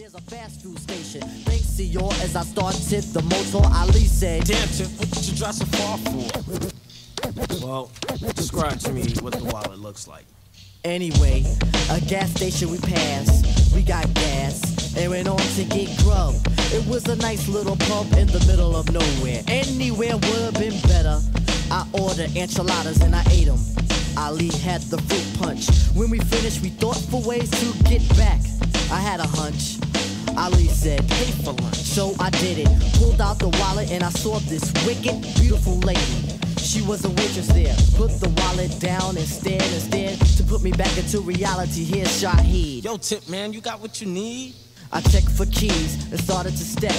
there's a fast food station. Thanks to your as I started the motor, Ali said, Damn, Tip, what did you drive so far for? Well, describe to me what the wallet looks like. Anyway, a gas station we passed, we got gas, and went on to get grub. It was a nice little pub in the middle of nowhere. Anywhere would have been better. I ordered enchiladas and I ate them. Ali had the fruit punch. When we finished, we thought for ways to get back. I had a hunch. Ali said, pay for lunch. So I did it. Pulled out the wallet and I saw this wicked, beautiful lady. She was a waitress there. Put the wallet down and stared and stared to put me back into reality. Here's Shaheed. Yo, Tip, man, you got what you need? I checked for keys and started to step.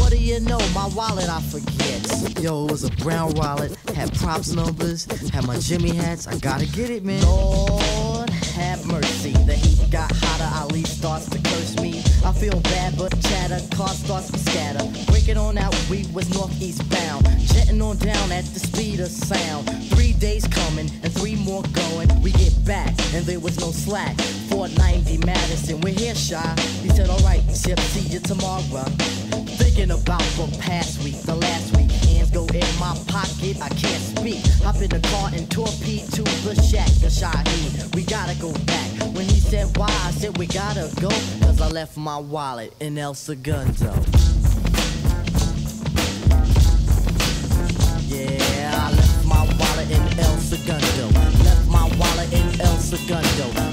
What do you know? My wallet I forget. Yo, it was a brown wallet, had props numbers, had my Jimmy hats. I gotta get it, man. Lord have mercy. The heat got hotter. Ali starts to curse me. I feel bad, but chatter. Car starts to scatter. Breaking on out, we was northeast bound. Jetting on down at the speed of sound. Three days coming and three more going. We get back and there was no slack. 490 Madison, we're here, shy. He said, alright, Chip, see you tomorrow. Thinking about the past week, the last week. Go in my pocket, I can't speak. Hop in the car and torpedo to the shack, the Shaheed. We gotta go back. When he said why, I said we gotta go. Cause I left my wallet in El Segundo. Yeah, I left my wallet in El Segundo. Left my wallet in El Segundo.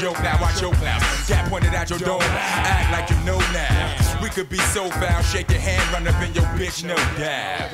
Joke now. Watch your clowns. Cat pointed at your door. Act like you know now. We could be so foul, shake your hand, run up in your bitch, no doubt.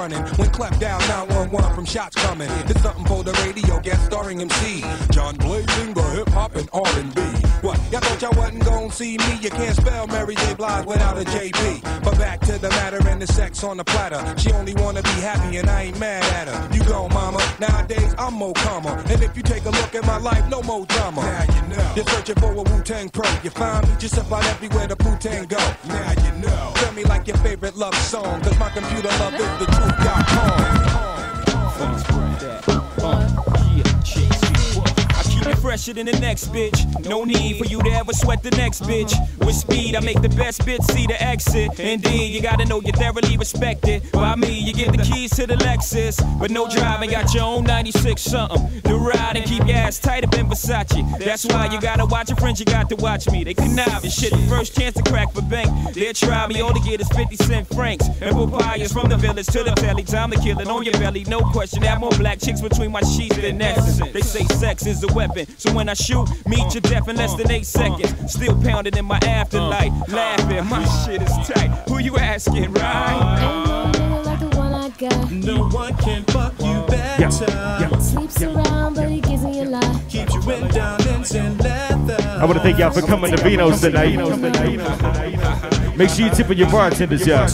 Running when clapped down 911 from shots coming. It's something for the radio, guest starring MC. John Blazing, the hip hop and R&B. What? Y'all thought y'all wasn't gonna see me? You can't spell Mary J. Blige without a JP. But back to the matter and the sex on the platter. She only wanna be happy and I ain't mad at her. You go, mama. Nowadays I'm more calmer. And if you take a look at my life, no more drama. Now you know. You're searching for a Wu-Tang pro. You find me just about everywhere the Wu-Tang go. Now you know. Tell me like your favorite love song. Cause my computer love is the I keep it fresher than the next bitch. No need for you to ever sweat the next bitch. With speed, I make the best bitch see the exit. Indeed, you gotta know you're thoroughly respected. By me, you get the keys to the Lexus. But no driving, got your own 96 something. To ride and keep your ass tight up in Versace. That's why you gotta watch your friends, you got to watch me. They connive and shit. The first chance to crack for bank. They'll try me, all they get is 50 cent francs. And papayas from the village to the belly. Time to kill it on your belly, no question. Have more black chicks between my sheets than essence. They say sex is a weapon. So when I shoot, meet your death in less than eight seconds. Still pounding in my afterlife. Uh-huh. Laughing, my shit is tight. Who you asking, right? like the one I got. No one can fuck you uh, better. Sleeps around, but he gives me a lot. Keeps you in diamonds and leather. I want to thank y'all for coming to Vino's tonight. Make sure you tip your bartenders, y'all.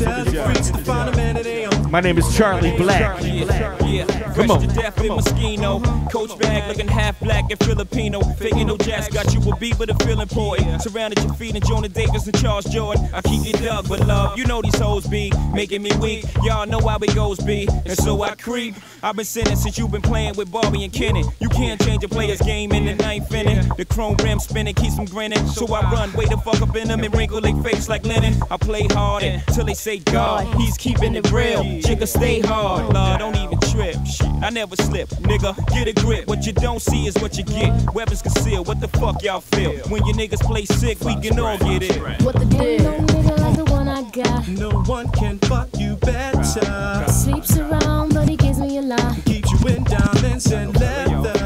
My name is Charlie Blac. Come on. To death in Moschino. Coach bag looking half black and Filipino. Faking no jazz got you a beat, but a feeling important. Surrounded your feet and Jonah Davis and Charles Jourdan. I keep you dug with love. You know these hoes be making me weak. Y'all know how it goes be. And so I creep. I've been sinning since you've been playing with Barbie and Kenny. You can't change a player's game in the ninth inning. The chrome rim spinning keeps them grinning. So I run, way the fuck up in them and wrinkle their face like linen. I play hard until they say God. He's keeping it real. Jigga stay hard. Lord, don't even trip. Shit, I never slip. Nigga, get a grip. What you don't see is what you get. Weapons concealed. What the fuck y'all feel? When your niggas play sick, we can all get it. What the deal? No nigga like the one I got. No one can fuck you better. Sleeps around, but he gives me a lot. Keeps you in diamonds and leather.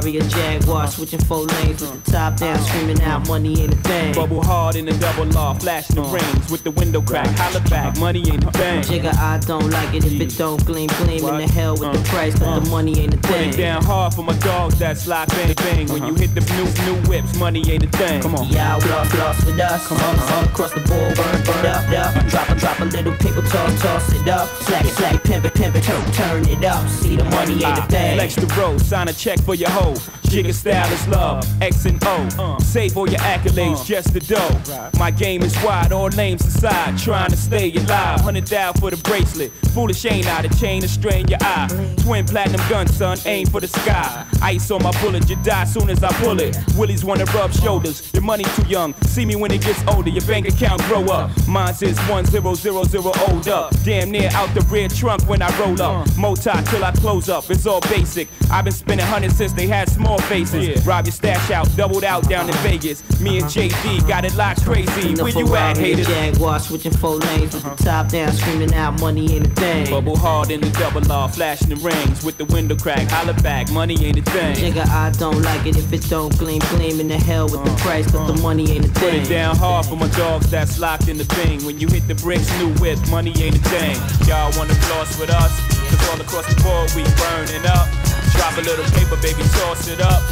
Ferrari or Jaguar, switching four lanes with the top down, screaming out, money ain't a thing. Bubble hard in the double law, flashing the rings with the window crack. Holla back, uh. money ain't a thing. Jigga, I don't like it if it don't gleam, gleam in the hell with the uh. price, cause the uh. money ain't a Put thing. it down hard for my dogs that slide bang bang. When you uh-huh. hit the new new whips, money ain't a thing. Come on. Yeah, lost, lost with us. Come on, all across the board, burn, burn up, up. Drop a, drop a little paper, toss, toss it up. Slack it, slack it, pimp it, pimp it, turn, turn it up. See the money ain't a ah, thing. Flex the road, sign a check for your hoe. Jigga style is love, X and O. Uh. Save all your accolades, uh. just the dough. My game is wide, all names aside. Trying to stay alive, uh. hundred down for the bracelet. Foolish ain't out, a chain to strain your eye. Twin platinum gun, son, aim for the sky. Ice on my bullet, you die soon as I pull it. Willies wanna rub shoulders, your money too young. See me when it gets older, your bank account grow up. Mine says 1000 old up. Damn near out the rear trunk when I roll up. Moti till I close up, it's all basic. I've been spending hundreds since they had small faces. Rob your stash out, doubled out down in Vegas. Me and JD got it locked crazy. Where you at, haters? Jaguar, switching four lanes with the top down, screaming out, money ain't a thing. Bubble hard in the double law, flashing the rings with the window crack. Holla back, money ain't a thing. Nigga, I don't like it if it don't gleam, gleam in the hell with the price, cause the money ain't a thing. Put it down hard for my dogs that's locked in the thing. When you hit the bricks, new whip, money ain't a thing. Y'all wanna floss with us? Cause all across the board we burning up. Drop a little paper, baby, toss it up.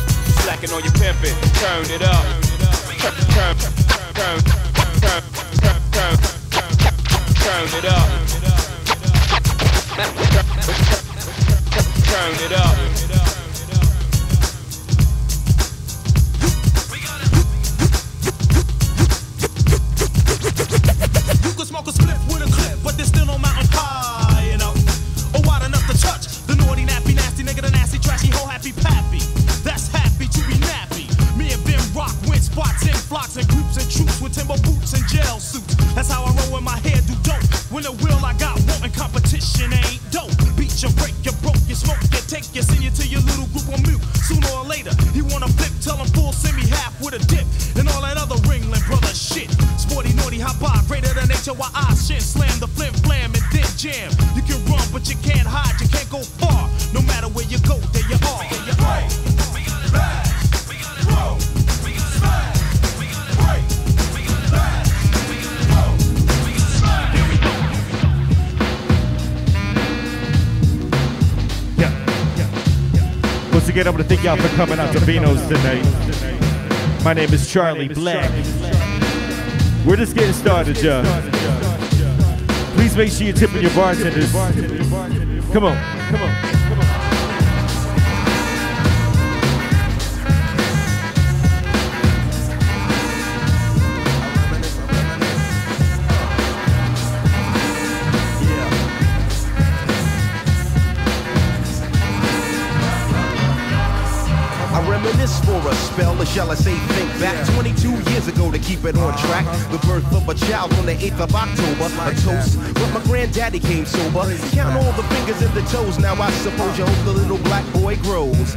Slacking on your pimpin', turn it up. Turn, turn, turn, turn, turn, turn, turn it up. Turn it up. You can smoke a split with a clip, but there's still no mountain pie the touch. The naughty, nappy, nasty nigga, the nasty, trashy, whole happy pappy. That's happy to be nappy. Me and Ben Rock win spots in flocks and groups and troops with timber boots and jail suits. That's how I roll when my hair do dope. When the will I got will and competition ain't dope. Beat ya, break ya, broke ya, smoke ya, take ya, send you to your little group on mute. Sooner or later, he wanna flip, tell him full me half with a dip. And all that other ringling brother shit. Sporty, naughty, hot bar, greater than HOI, shit. Slam the flim flam and then jam. You can but you can't hide, you can't go far. No matter where you go, there you are. There you are. Once again, I want to thank y'all for coming out to Vino's tonight. My name is Charlie Blac. We're just getting started, y'all. Please make sure you're tipping your bartenders. Come on, come on. For a spell, or shall I say think back 22 years ago to keep it on track. Uh-huh. The birth of a child on the 8th of October, a toast. But my granddaddy came sober. Count all the fingers and the toes, now I suppose you hope the little black boy grows.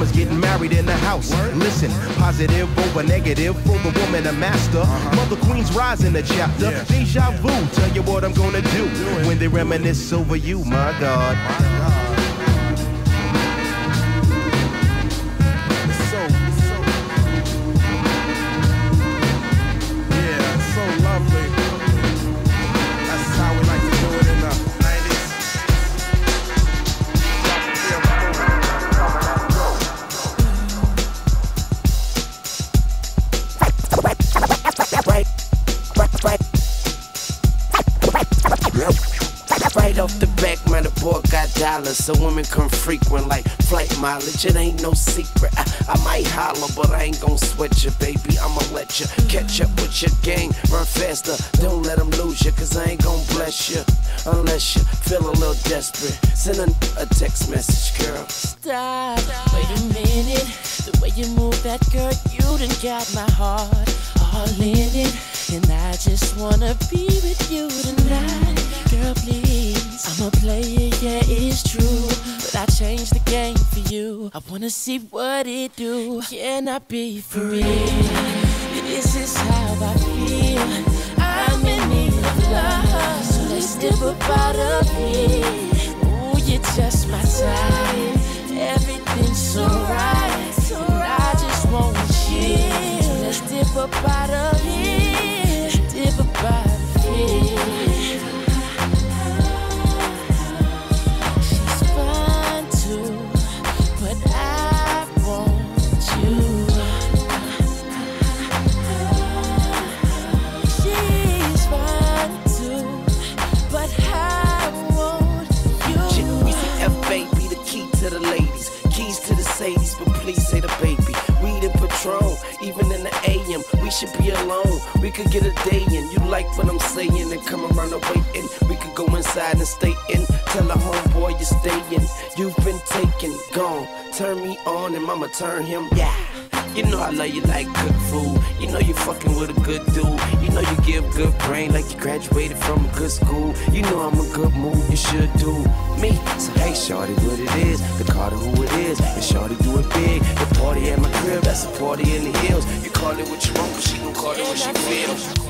mama's getting married in the house. Listen, positive over negative for the woman a master. Mother Queen's rise in the chapter. Deja vu, tell you what I'm gonna do when they reminisce over you, my God. So women come frequent like flight mileage. It ain't no secret. I, I might holler, but I ain't gon' sweat you, baby. I'ma let you catch up with your gang. Run faster, don't let them lose you, cause I ain't gon' bless you unless you feel a little desperate. Send a, a text message, girl. Stop, wait a minute. The way you move that girl, you done got my heart all in it. And I just wanna be with you tonight. Girl, please. I'm a player, yeah, it's true. But I changed the game for you. I wanna see what it do. Can I be for real? This is how I feel. I'm in need of love. So let's dip up out of here. Ooh, you're just my type. Everything's so right. I just want you. So let's dip up out of here. Should be alone. We could get a day in. You like what I'm saying and come around and waiting. We could go inside and stay in. Tell a homeboy you're staying. You've been taken, gone. Turn me on and mama turn him. Yeah. You know I love you like good food. You know you're fucking with a good dude. You know you give good brain like you graduated from a good school. You know I'm a good move, you should do me. So hey, shorty, what it is, the Carter who it is, and shorty do it big. The party at my crib, that's a party in the hills. You call it what you want, but she gon' call it what she feels.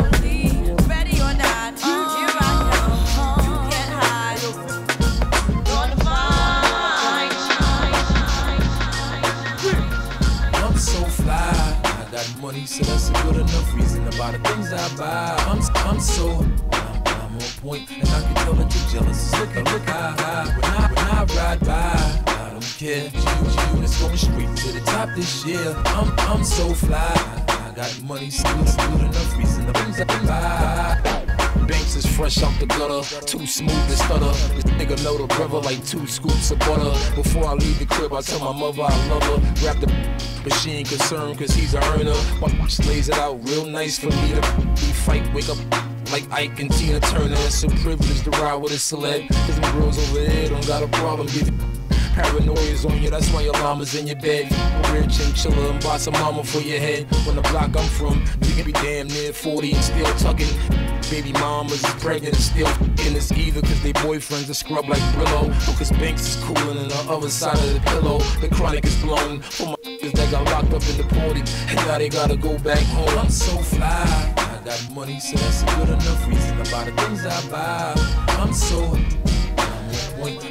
Got money, so that's a good enough reason about the things I buy. I'm, I'm so. I'm, I'm on point, and I can tell that you're jealous. Look look high, high. When I, when I ride by, I don't care. You, you, it's going straight to the top this year. I'm, I'm so fly. I got money, so it's good enough reason the things I buy. Banks is fresh out the gutter, too smooth to stutter. This nigga know the brother like two scoops of butter. Before I leave the crib, I tell my mother I love her. Grab the but she ain't concerned cause he's a earner. My bitch lays it out real nice for me to fight, wake up like Ike and Tina Turner. It's a privilege to ride with a celeb. Cause them girls over there don't got a problem getting Paranoia's on you, that's why your llama's in your bed. A real chinchilla and boss a mama for your head. When the block I'm from, you can be damn near 40 and still tucking. Baby mamas is pregnant and still in this either cause they boyfriends are scrub like Brillo. Cause Banks is cooling on the other side of the pillow. The chronic is blown for my that got locked up in the party. And now they gotta go back home. I'm so fly. I got money, so that's a good enough reason about the things I buy. I'm so I'm on and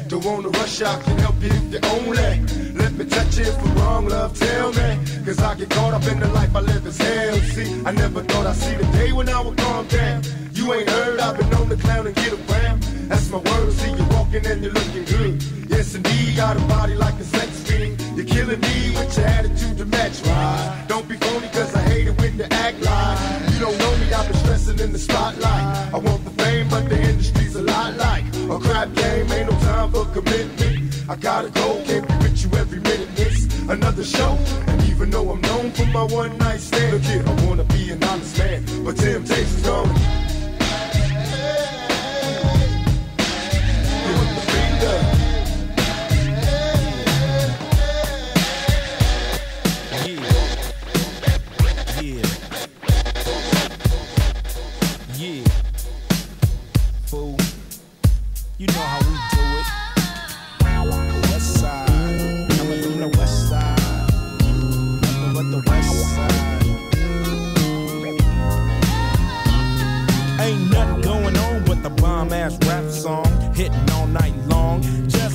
Don't wanna rush I can help you if you're only. Let me touch you I'm wrong, love, tell me. Cause I get caught up in the life I live as hell. See, I never thought I'd see the day when I would calm down. You ain't heard, I've been on the clown and get around. That's my word, see you walking and you're looking good. Yes, indeed, got a body like a sex fiend. You're killing me with your attitude to match right? Don't be phony, cause I hate it when you act like you don't know me. I've been stressing in the spotlight. I want the fame, but the industry's a lot like a crap game. Ain't no for commitment. I gotta go, can't be with you every minute. It's another show, and even though I'm known for my one night stand, look here, I wanna be an honest man, but temptation's gone.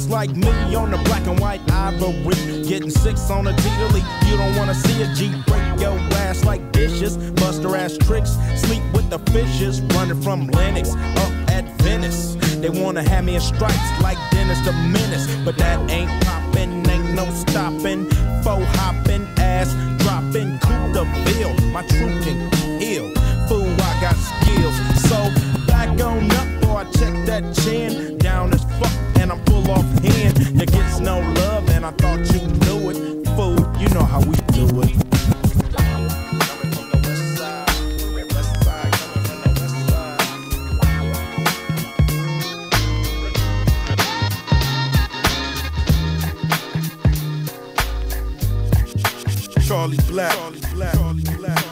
Just like me on the black and white ivory. Getting six on a to. You don't wanna see a G break your ass like dishes. Buster ass tricks. Sleep with the fishes. Running from Lennox up at Venice. They wanna have me in stripes like Dennis the Menace. But that ain't poppin', ain't no stopping. Faux hoppin', ass dropping, coupe de ville. My true can ill. Fool I got skills. So back on up, boy, I check that chin. You gets no love, and I thought you knew it. Fool, you know how we do it. Charlie Blac. Charlie Blac. Charlie Blac.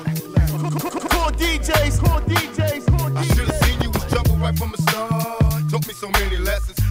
Core DJs, Core DJs, call I should have seen you was trouble right from the start. Taught me so many lessons,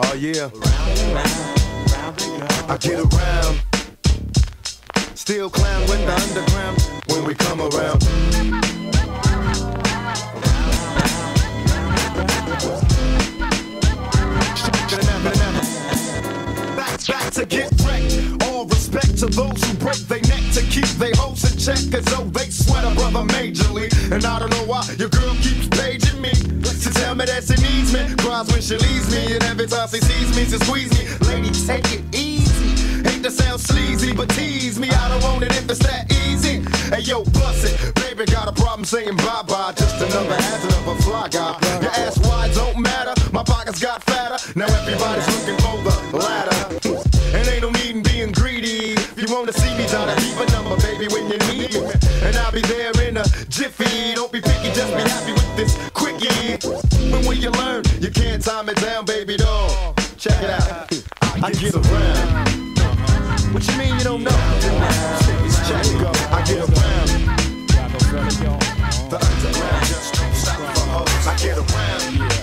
Oh yeah. I get around. Still clown with the underground when we come around. Back, back to get wrecked. All respect to those who break their neck to keep their hopes in check. Cause though they sweat a brother majorly. And I don't know why your girl keeps paging me. To tell me that she needs me. Cries when she leaves me. And every time she sees me, she squeeze me. Lady, take it easy. Hate to sound sleazy, but tease me. I don't want it if it's that easy. Hey yo, bust it. Baby got a problem saying bye bye. Just another hazard of a fly guy. Your ass wide don't matter. My pockets got fatter. Now everybody's looking for the ladder. And ain't no need in being greedy. If you wanna see me, try to leave a number, baby, when you need me. And I'll be there in a jiffy. Don't be picky, just be happy with this. When you learn? You can't time it down, baby doll. Check it out. I get around. What you mean you don't know? Check it go. I get around. The underground. I get around.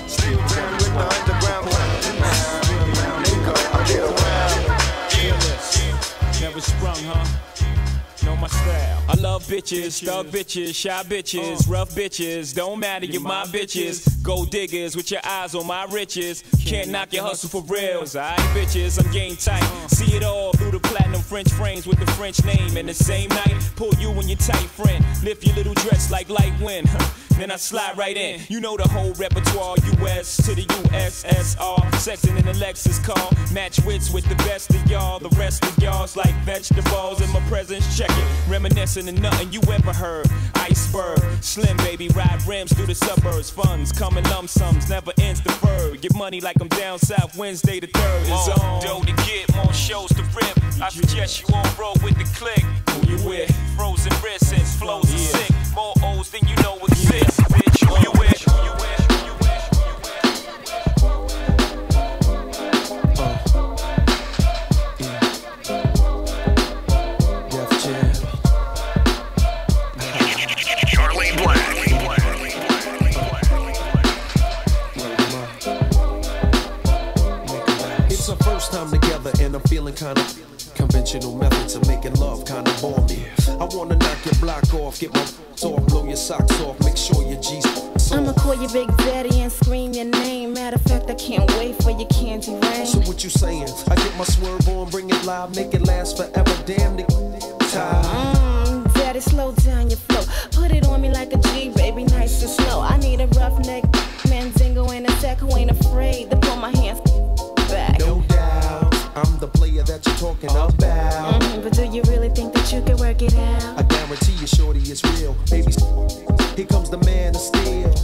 Still down with the underground. I get around. Never sprung, huh? Know my style. I love bitches, thug bitches, shy bitches, uh. rough bitches. Don't matter, you're my bitches. Gold diggers with your eyes on my riches. Can't knock your hustle for reals. I ain't bitches, I'm game tight. Uh. See it all through the platinum French frames with the French name. And the same night, pull you and your tight friend. Lift your little dress like light wind. Then I slide right in. You know the whole repertoire, US to the USSR. Sexing in the Lexus car. Match wits with the best of y'all. The rest of y'all's like vegetables in my presence. Check it. Reminiscing of nothing you ever heard. Iceberg. Slim baby, ride rims through the suburbs. Funds coming lump sums, never ends deferred. Get money like I'm down south Wednesday the 3rd is More on. dough to get, more shows to rip. I suggest you on roll with the click. Who you with? Frozen wrist since flows are sick. More O's than you know exist. Bitch, who you with? Who you with? Time together and I'm feeling kinda conventional methods of making love kinda bore me. I wanna knock your block off, get my off, blow your socks off, make sure your G's I'ma call you Big Daddy and scream your name. Matter of fact, I can't wait for your candy rain. So what you saying? I get my swerve on, bring it live, make it last forever. Damn the time. Mm, daddy, slow down your flow. Put it on me like a G, baby, nice and slow. I need a rough neck, Mandingo and a tech who ain't afraid to pull my hands back. No doubt, I'm the player that you're talking about. Mhm, but do you really think that you can work it out? I guarantee you, shorty, it's real. Baby, here comes the man of steel.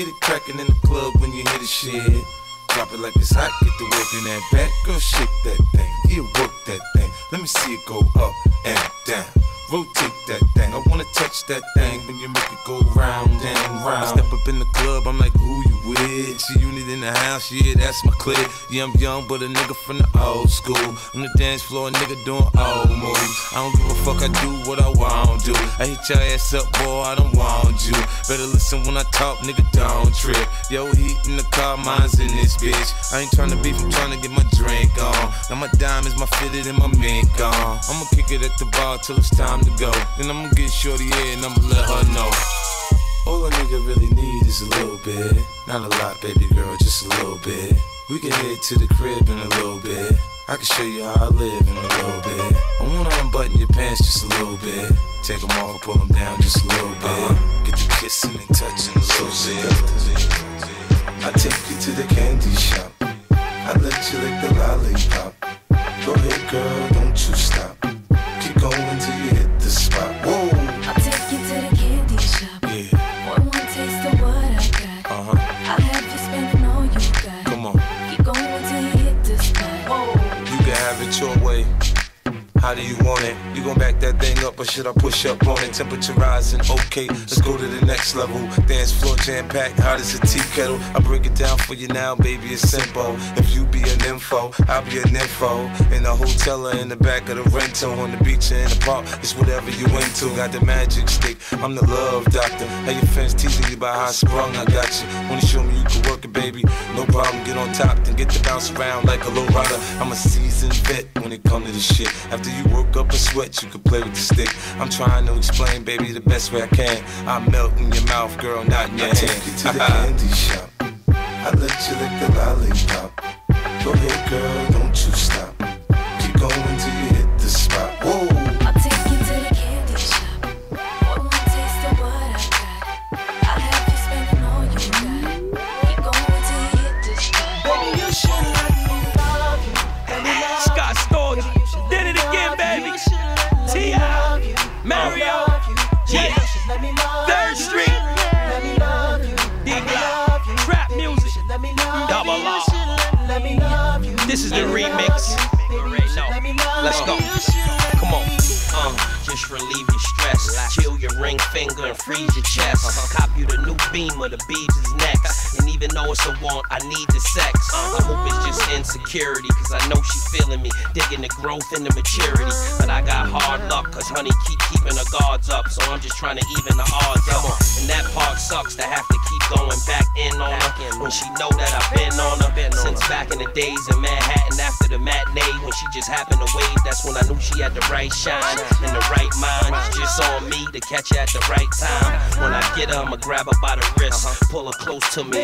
Get it crackin' in the club when you hear the shit. Drop it like it's hot, get the work in that back. Girl, shake that thing, yeah, work that thing. Let me see it go up and down. Rotate that thing, I wanna touch that thing when you make it go round and round. I step up in the club, I'm like, who you with? G-Unit in the house, yeah, that's my clique. Yeah, I'm young, but a nigga from the old school. On the dance floor, a nigga doing old moves. I don't give a fuck, I do what I want to. I hit your ass up, boy, I don't want you. Better listen when I talk, nigga, don't trip. Yo, heat in the car, mine's in this bitch. I ain't tryna beef, I'm tryna get my drink on. Now my diamonds, my fitted, and my mink on. I'ma kick it at the bar till it's time to go. Then I'ma get shorty here and I'ma let her know. All a nigga really need is a little bit. Not a lot, baby girl, just a little bit. We can head to the crib in a little bit. I can show you how I live in a little bit. I wanna unbutton your pants just a little bit. Take them off, pull them down just a little bit. Uh-huh. Get the kissing and touching a little bit. I take you to the candy shop. I let you lick the lollipop. Go ahead, girl, don't you stop. How do you want it? You gon' back that thing up or should I push up on it? Temperature rising, okay, let's go to the next level. Dance floor jam packed, hot as a tea kettle. I break it down for you now, baby, it's simple. If you be an info, I'll be an info. In the hotel or in the back of the rental, on the beach or in the park, it's whatever you into. Got the magic stick, I'm the love doctor. How your fans teasing you about how I sprung, I got you. Wanna show me you can baby? No problem, get on top, then get to bounce around like a low rider. I'm a seasoned vet when it come to this shit. After you work up a sweat, you can play with the stick. I'm trying to explain, baby, the best way I can. I melt in your mouth, girl, not in your I hand. take you to the candy shop. I let you lick the lollipop. Go ahead, girl, don't you stop. Keep going till to me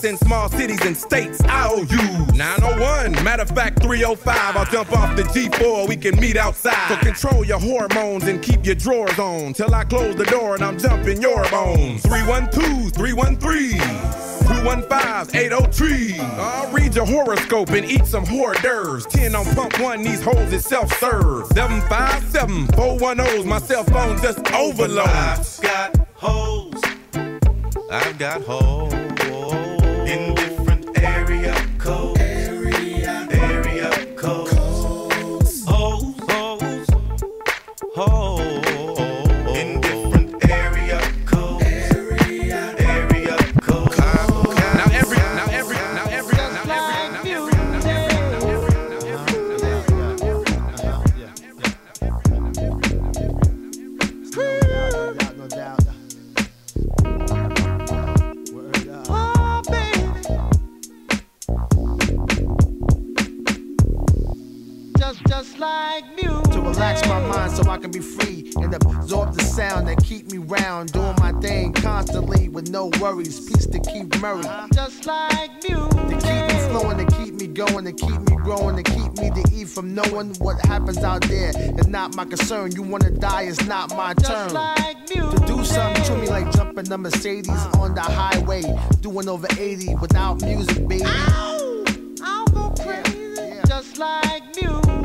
202s. I send small cities and states IOUs. 901, matter of fact, 305. I'll jump off the G4, we can meet outside. So control your hormones and keep your drawers on. Till I close the door and I'm jumping your bones. 312, 313. 215 803. I'll read your horoscope and eat some hors d'oeuvres. 10 on pump one, these hoes is self serve. 757 410's my cell phone just overload. Relax my mind so I can be free and absorb the sound that keep me round, doing my thing constantly with no worries. Peace to Keith Murray. Uh-huh. Just like music. To keep me flowing, to keep me going, to keep me growing, to keep me to eat from knowing what happens out there is not my concern. You wanna die, it's not my turn. To do something to me like jumping the Mercedes uh-huh. on the highway, doing over 80 without music, baby. I'll go crazy. Just like music.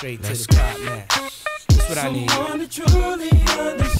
straight to the top now. That's what I need.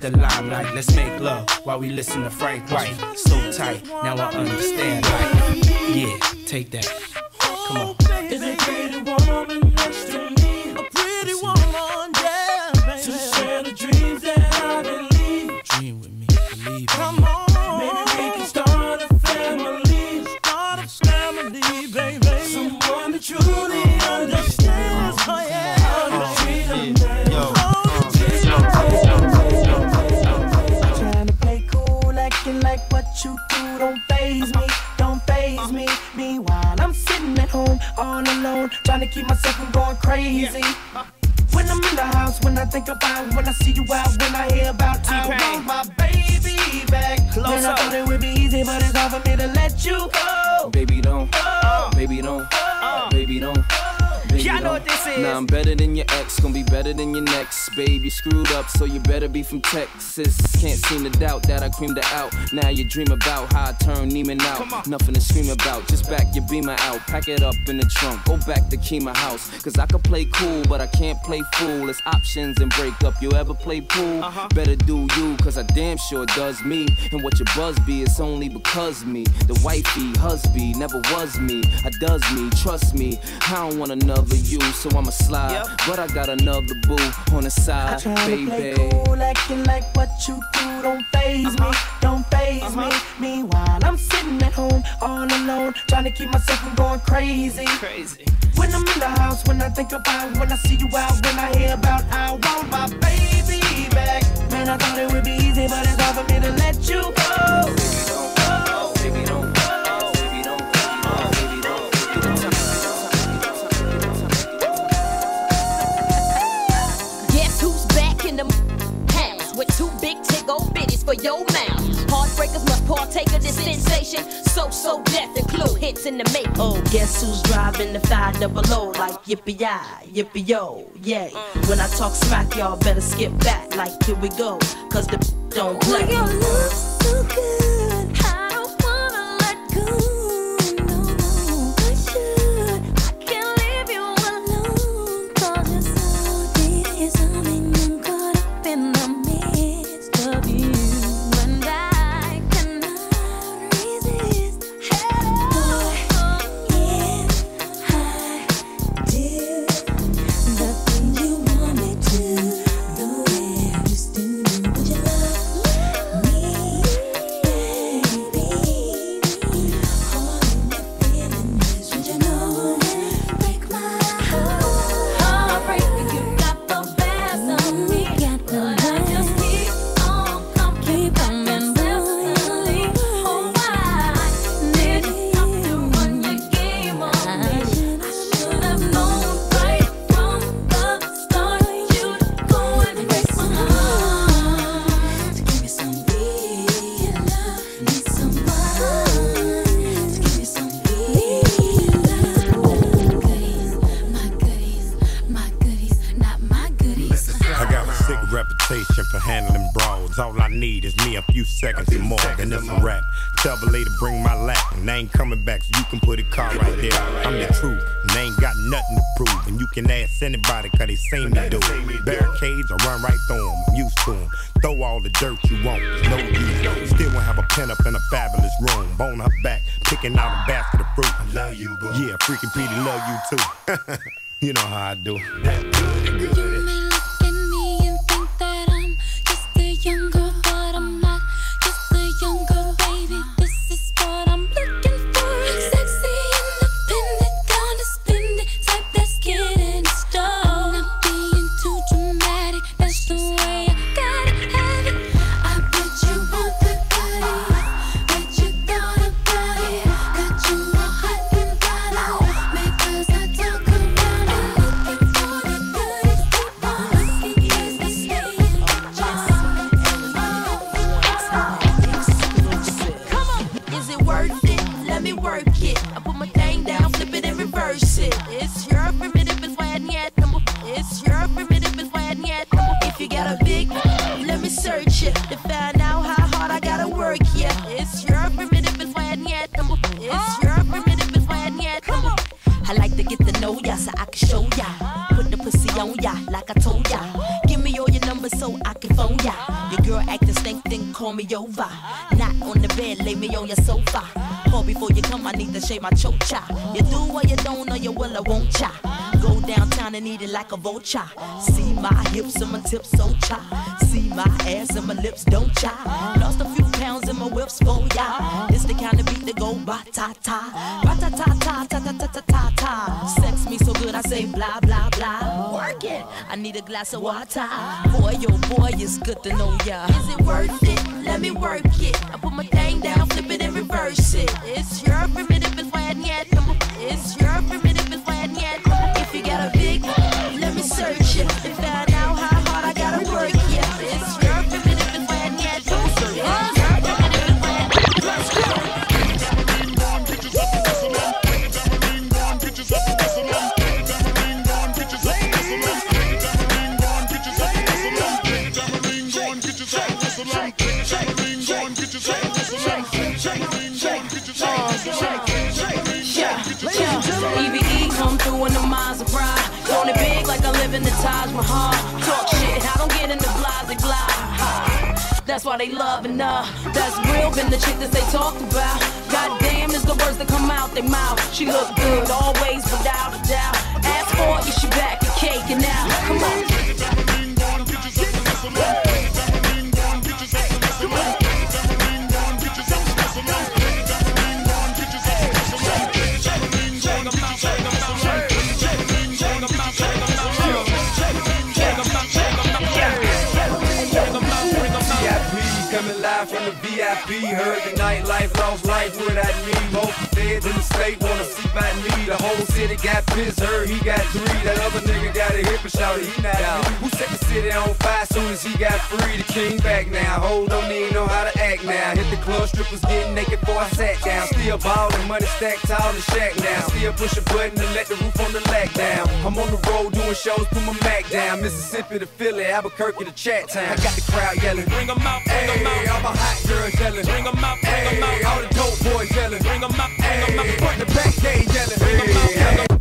the limelight. Let's make love while we listen to Frank White. So tight, now I understand life. Take that. Come on. What you do don't phase me, don't phase me. Meanwhile, I'm sitting at home all alone, trying to keep myself from going crazy. When I'm in the house, when I think about, when I see you out, when I hear about, I want my baby back. Close Man, I thought it would be easy, but it's hard for me to let you go. Baby don't, oh. baby don't, oh. baby don't. Baby Y'all know don't. what this is. Nah, I'm better than your ex, gonna be better than your next. Babe, you screwed up, so you better be from Texas. Can't seem to doubt that I creamed her out. Now you dream about how I turn Neiman out. Nothing to scream about, just back your beamer out. Pack it up in the trunk, go back to Kima house. Cause I could play cool, but I can't play fool. It's options and break up. You ever play pool? Uh-huh. Better do you, cause I damn sure does me. And what your buzz be, it's only because me. The wifey, husband, never was me. I does me, trust me. I don't want another you, so I'ma slide. But I got another boo on the side, Trying to play cool, acting like what you do don't phase me, don't phase me. Uh-huh. Meanwhile, I'm sitting at home all alone, trying to keep myself from going crazy. Crazy. When I'm in the house, when I think about, when I see you out, when I hear about, I want my baby back. Man, I thought it would be easy, but it's hard for me to let you go. Your mouth? Heartbreakers must partake of this sensation. So, So Def and clue hits in the make. Oh, guess who's driving the five double O like yippee yi, yippee yo, yay. When I talk smack, y'all better skip back like here we go, cause the don't play. your so good, handling brawls. All I need is me a few seconds and more, and it's a rap. Tell the lady bring my lap, and they ain't coming back, so you can put a car right there. I'm the truth, and they ain't got nothing to prove. And you can ask anybody, cause they seen me do it. Barricades, I run right through them, I'm used to them. Throw all the dirt you want, no use. Still won't have a pen up in a fabulous room. Bone her back, picking out a basket of fruit. I love you, boo. Yeah, freaking Petey love you too. you know how I do. You may look my chocha. You do or you don't, or you will, I won't cha. Go downtown and eat it like a vulture. See my hips and my tips, oh, so cha. See my ass and my lips, don't cha. Lost a few pounds in my whips, oh, for ya. It's the kind of beat that go ba ta ta, ba ta ta ta ta ta ta ta ta ta. Sex me so good, I say blah blah blah. Work it. I need a glass of water. Boy, oh boy, it's good to know ya. Is it worth it? Let me work it. I put my thing down, flip it and reverse it. It's come through in the Maserati. Throwing it big like I live in the Taj Mahal. Talk shit, I don't get into blase blah. Ha. That's why they loving her. Uh, that's real, been the chick that they talked about. Goddamn is the words that come out their mouth. She look good always, without a doubt. Ask for it, yeah, she back and now. Come on. The VIP. Heard the nightlife, lost life without me. Both feds in the state wanna see my me. The whole city got pissed, heard he got three. That other nigga got a hip and shouted he not out. Who set the city on fire soon as he got free? The king back now. Hold don't even know how to act now. Hit the club, strippers getting naked before I sat down. Still ballin', money stacked tall in the shack now. Still push a button to let the roof on the lack down. I'm on the road doing shows, put my Mac down. Mississippi to Philly, Albuquerque to Chat Town. I got the crowd yelling. Bring 'em out, bring 'em out. All my hot girls yelling. Bring 'em out, bring 'em out. All the dope boys yelling. Bring 'em out, bring 'em out. Front the back gate yelling. Bring 'em out, bring 'em out.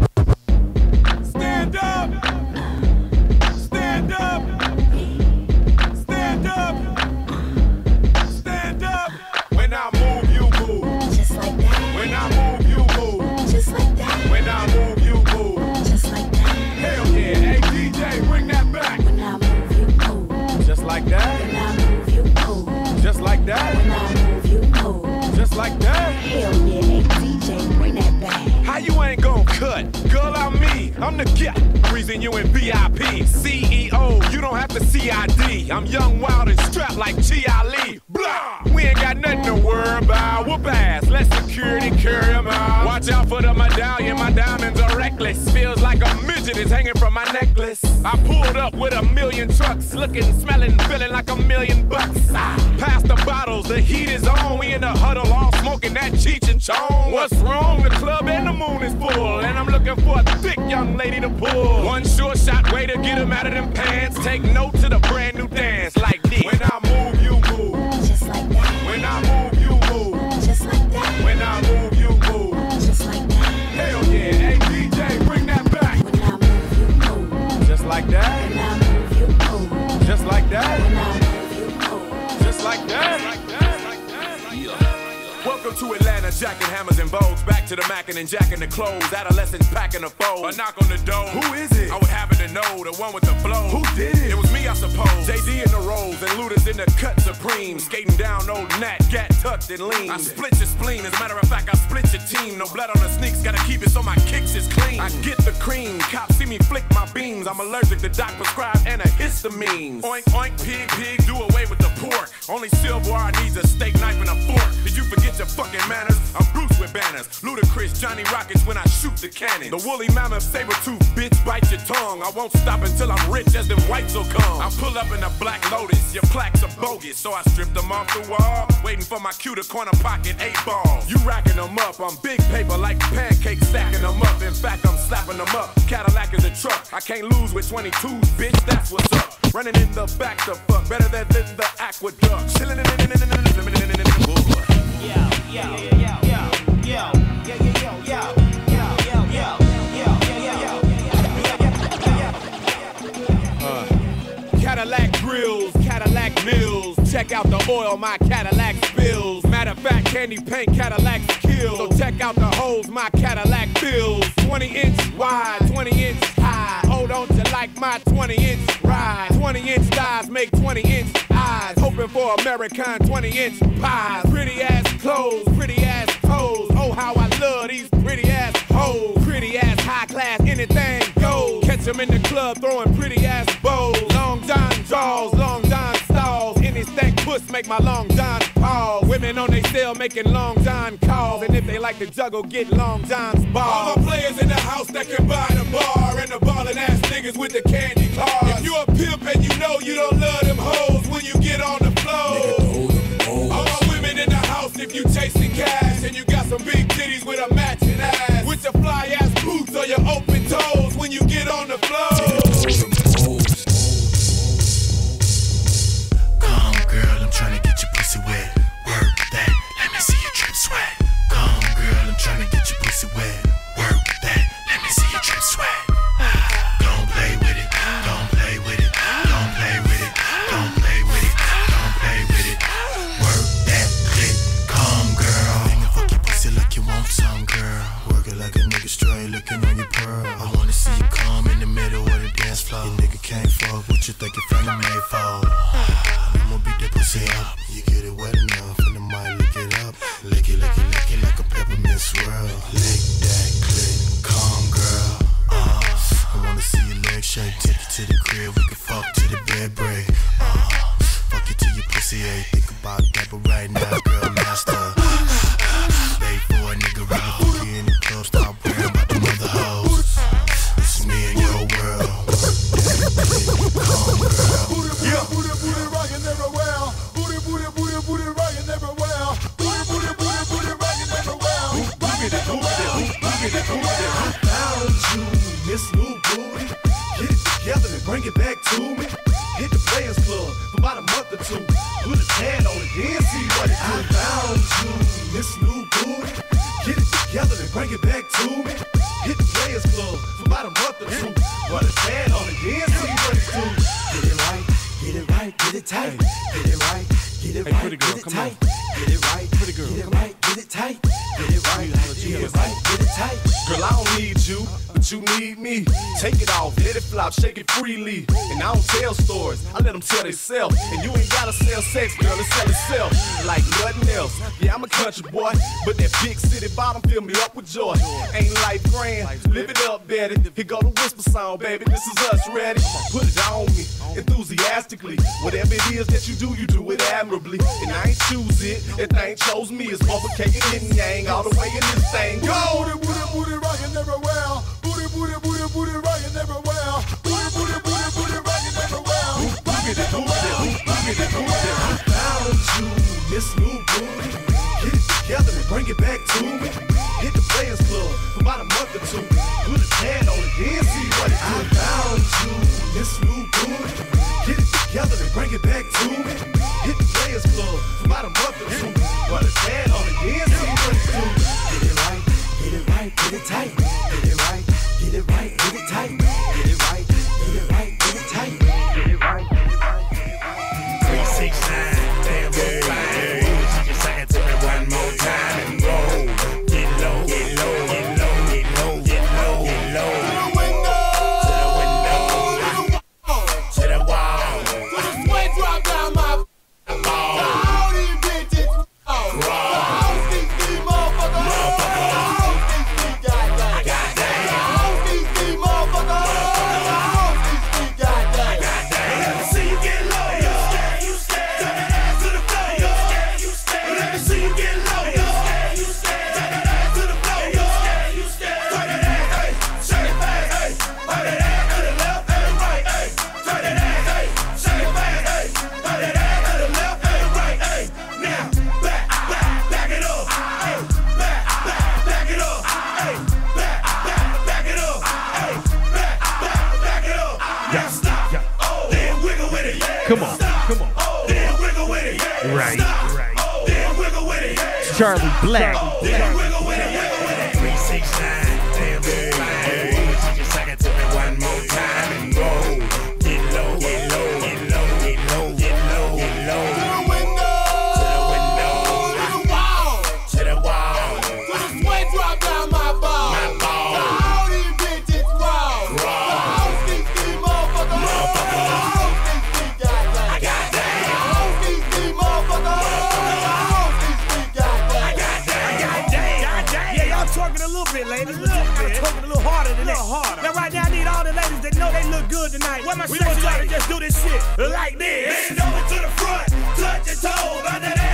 Reason you in VIP, CEO to CID. I'm young, wild, and strapped like G.I. Lee. Blah! We ain't got nothing to worry about. Whoop ass. Let security carry carry 'em out. Watch out for the medallion. My diamonds are reckless. Feels like a midget is hanging from my necklace. I pulled up with a million trucks. Looking, smelling, feeling like a million bucks. Ah, Pass the bottles. The heat is on. We in the huddle all smoking that Cheech and Chong. What's wrong? The club and the moon is full. And I'm looking for a thick young lady to pull. One sure shot way to get him out of them pants. Take note to the brand new dance like this. When I move, you move. Uh, just like that. When I move, you move. Uh, just like that. When I move, you move. Uh, just like that. Hell yeah. Hey, DJ, bring that back. When I move, you move. Just like that. When I move, you move. Just like that. When I move, you move. Just like that. Like that. Welcome to Atlanta, jacking hammers and bows. Back to the mackin' and jacking the clothes. Adolescents packing the foes. A knock on the door. Who is it? I would happen to know the one with the flow. Who did it? It was me, I suppose. JD in the rolls and Luda's in the cut supreme. Skating down old Nat, gat tucked and lean. I split your spleen. As a matter of fact, I split your team. No blood on the sneaks, gotta keep it so my kicks is clean. I get the cream. Cops see me flick my beams. I'm allergic to doc prescribed antihistamines. Oink, oink, pig, pig, do away with the pork. Only silverware needs a steak knife and a fork. Did you forget your fucking manners? I'm Bruce with banners. Ludacris, Johnny Rockets when I shoot the cannon. The woolly mammoth saber tooth bitch bite your tongue. I won't stop until I'm rich as them whites will come. I pull up in a black lotus. Your plaques are bogus, so I stripped them off the wall. Waiting for my cue to corner pocket eight ball. You racking them up. I'm big paper like pancakes stacking them up. In fact, I'm slapping them up. Cadillac is a truck. I can't lose with 22s, bitch. That's what's up. Running in the back to fuck. Better than than the aqueduct. Chilling in uh, Cadillac grills, Cadillac mills. Check out the oil my Cadillac spills. Matter of fact, candy paint Cadillac skill. So check out the holes my Cadillac fills. 20 inch wide, 20 inch Hold don't you like my 20 inch ride? 20 inch thighs make 20 inch eyes. Hoping for American 20 inch pies. Pretty ass clothes, pretty ass toes. Oh, how I love these pretty ass hoes. Pretty ass high class, anything goes. Catch them in the club throwing pretty ass bowls. Long John jaws, long John stalls. Any stank puss make my long John all. Women on they cell making long time calls. And if they like to juggle, get long times ball. All the players in the house that can buy the bar. And the ballin' ass niggas with the candy cars. If you a pimp and you know you don't love them hoes when you get on the floor. Oh, all the women in the house if you chasing cash. And you got some big titties with a matching ass. With your fly ass boots or your open toes when you get on the floor. Oh, a little bit, ladies. A little bit. Twerk it a little harder than a little that. Harder. Now right now I need all the ladies that know they look good tonight. What my we sexy ladies just do this shit like this. Bend over to the front, touch your toes, under that.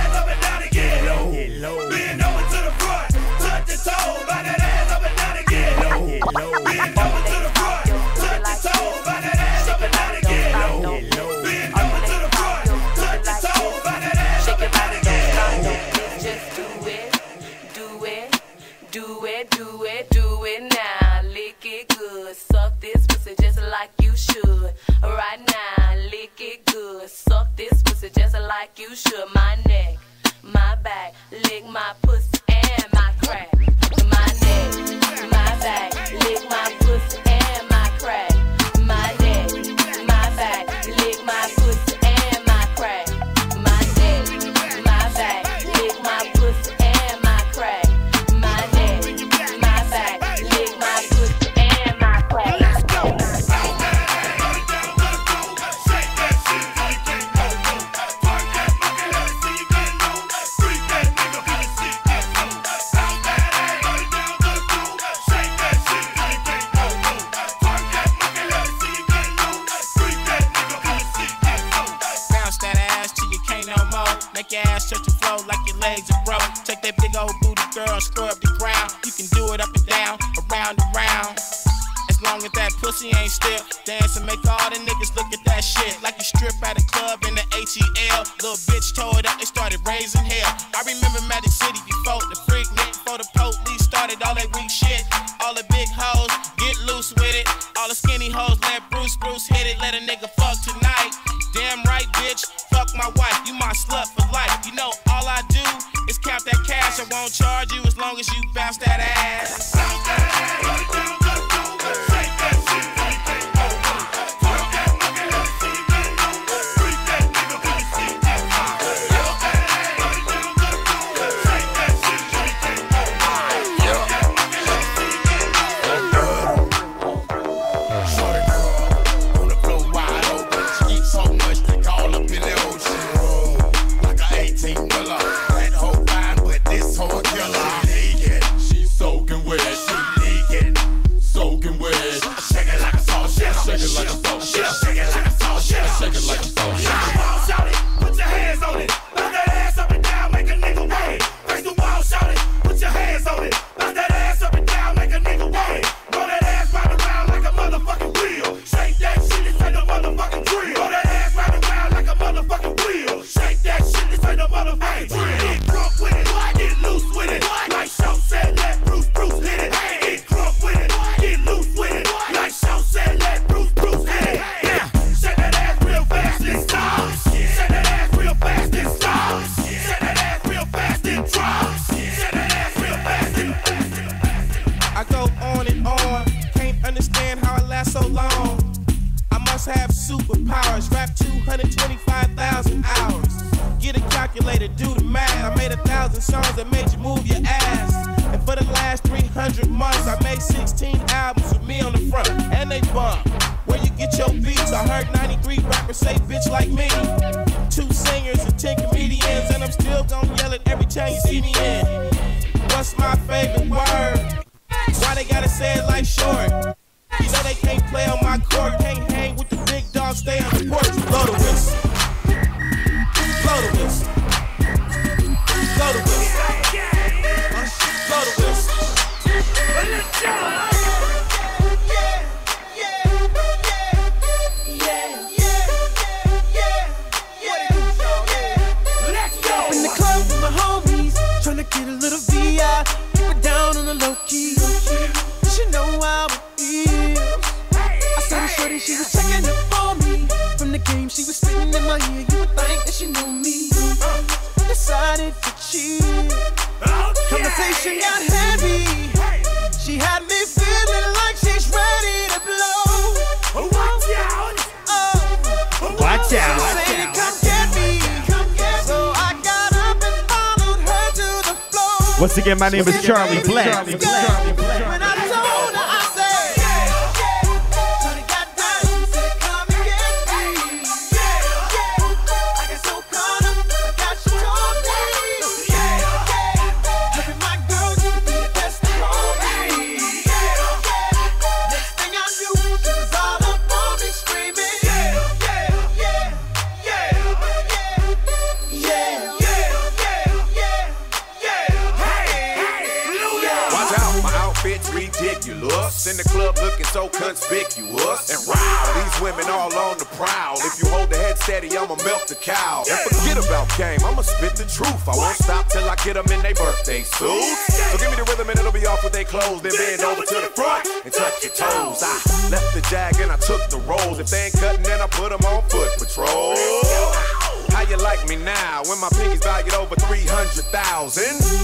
You should my neck, my back, lick my pussy. My name is Charlie Blac.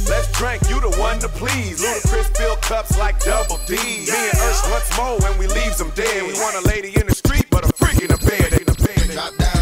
Let's drink, you the one to please. Ludacris fill cups like double D. Me and Ursh once more when we leaves them dead. We want a lady in the street, but a freak in the bed. Drop down.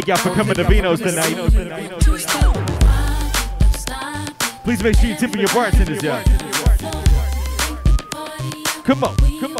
thank y'all for coming to Vino's tonight. Please make sure you tip your bartenders, y'all. Come on, come on.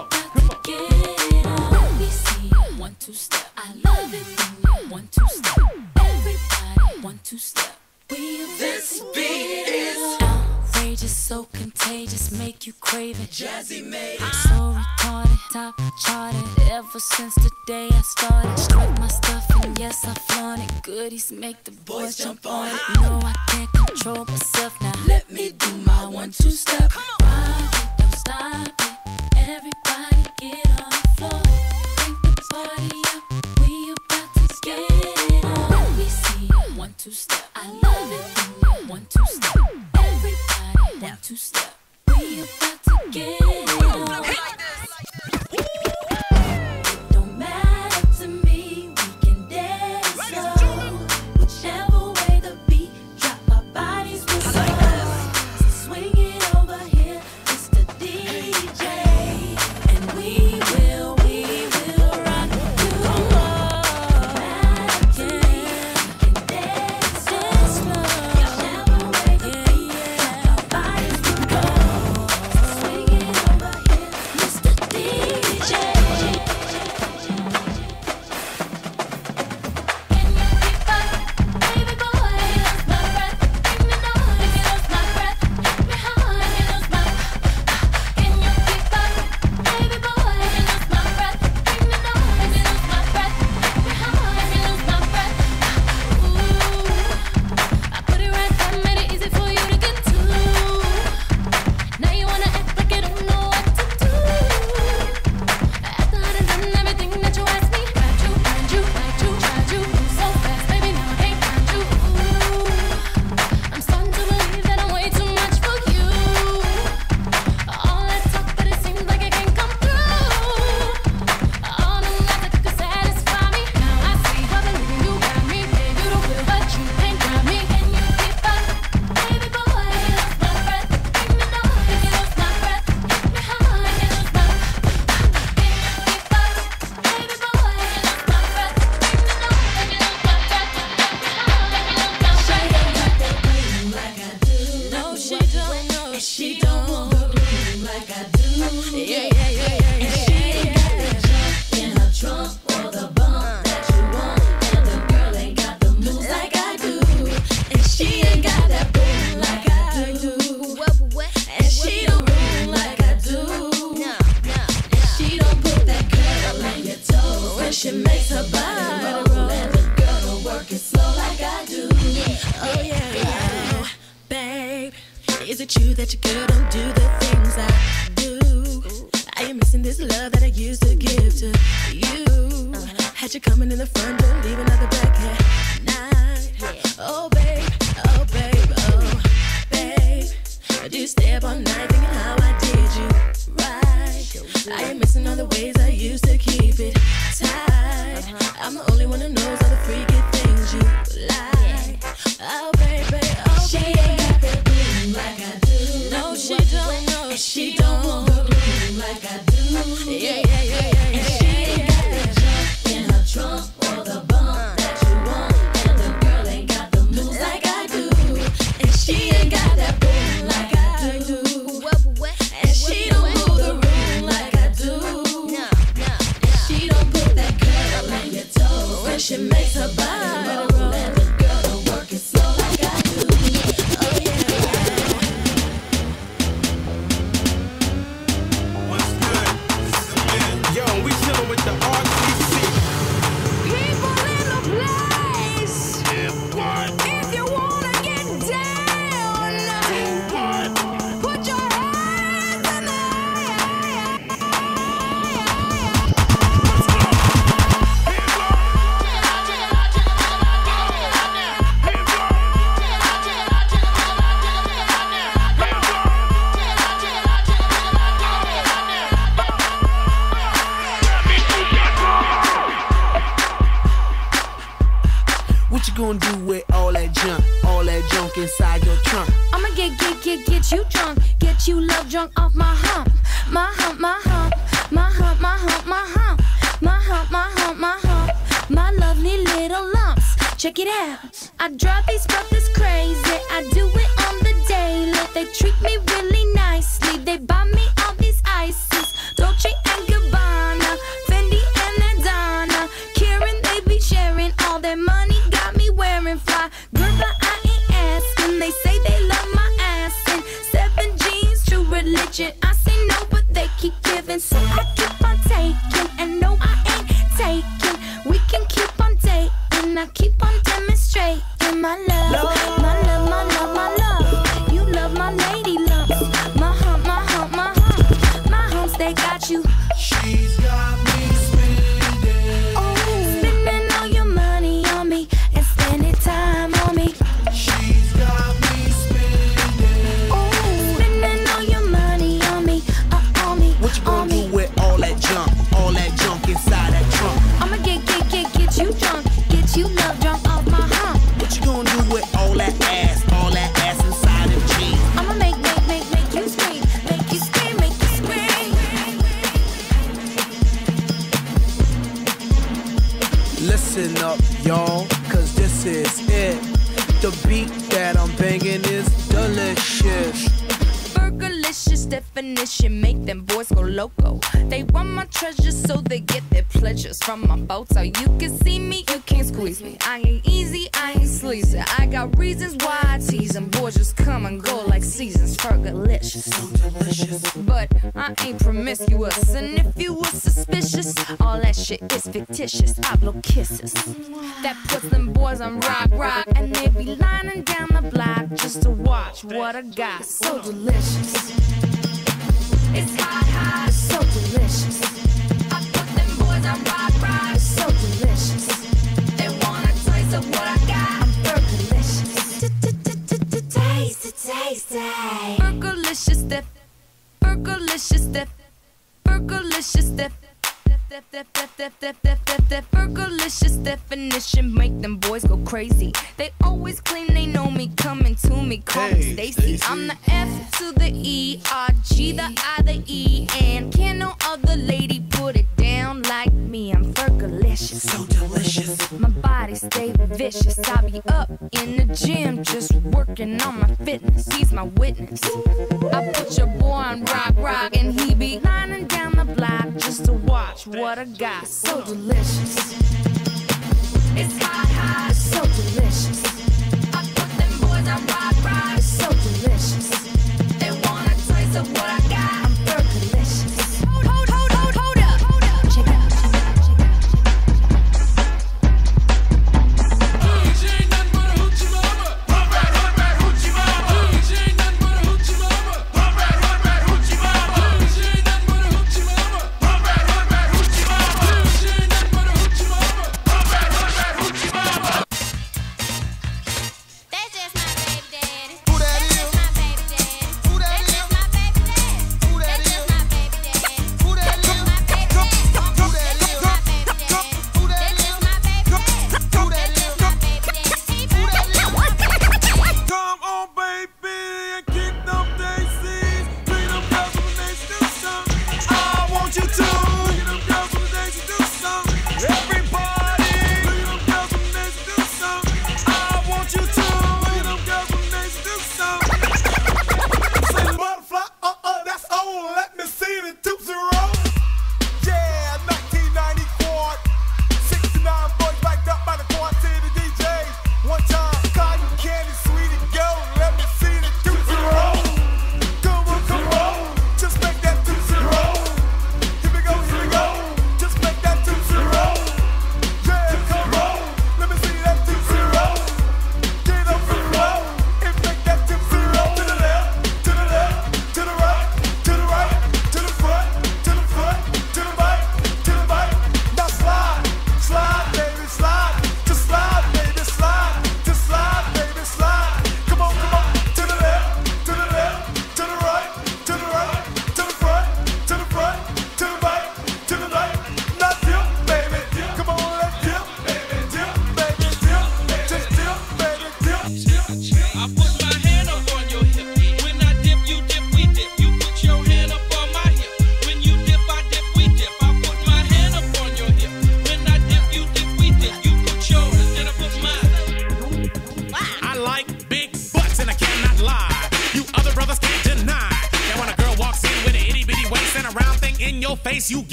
Is it true that your girl don't do the things I do? I am missing this love that I used to give to you. Had you coming in the front door, leaving out the back.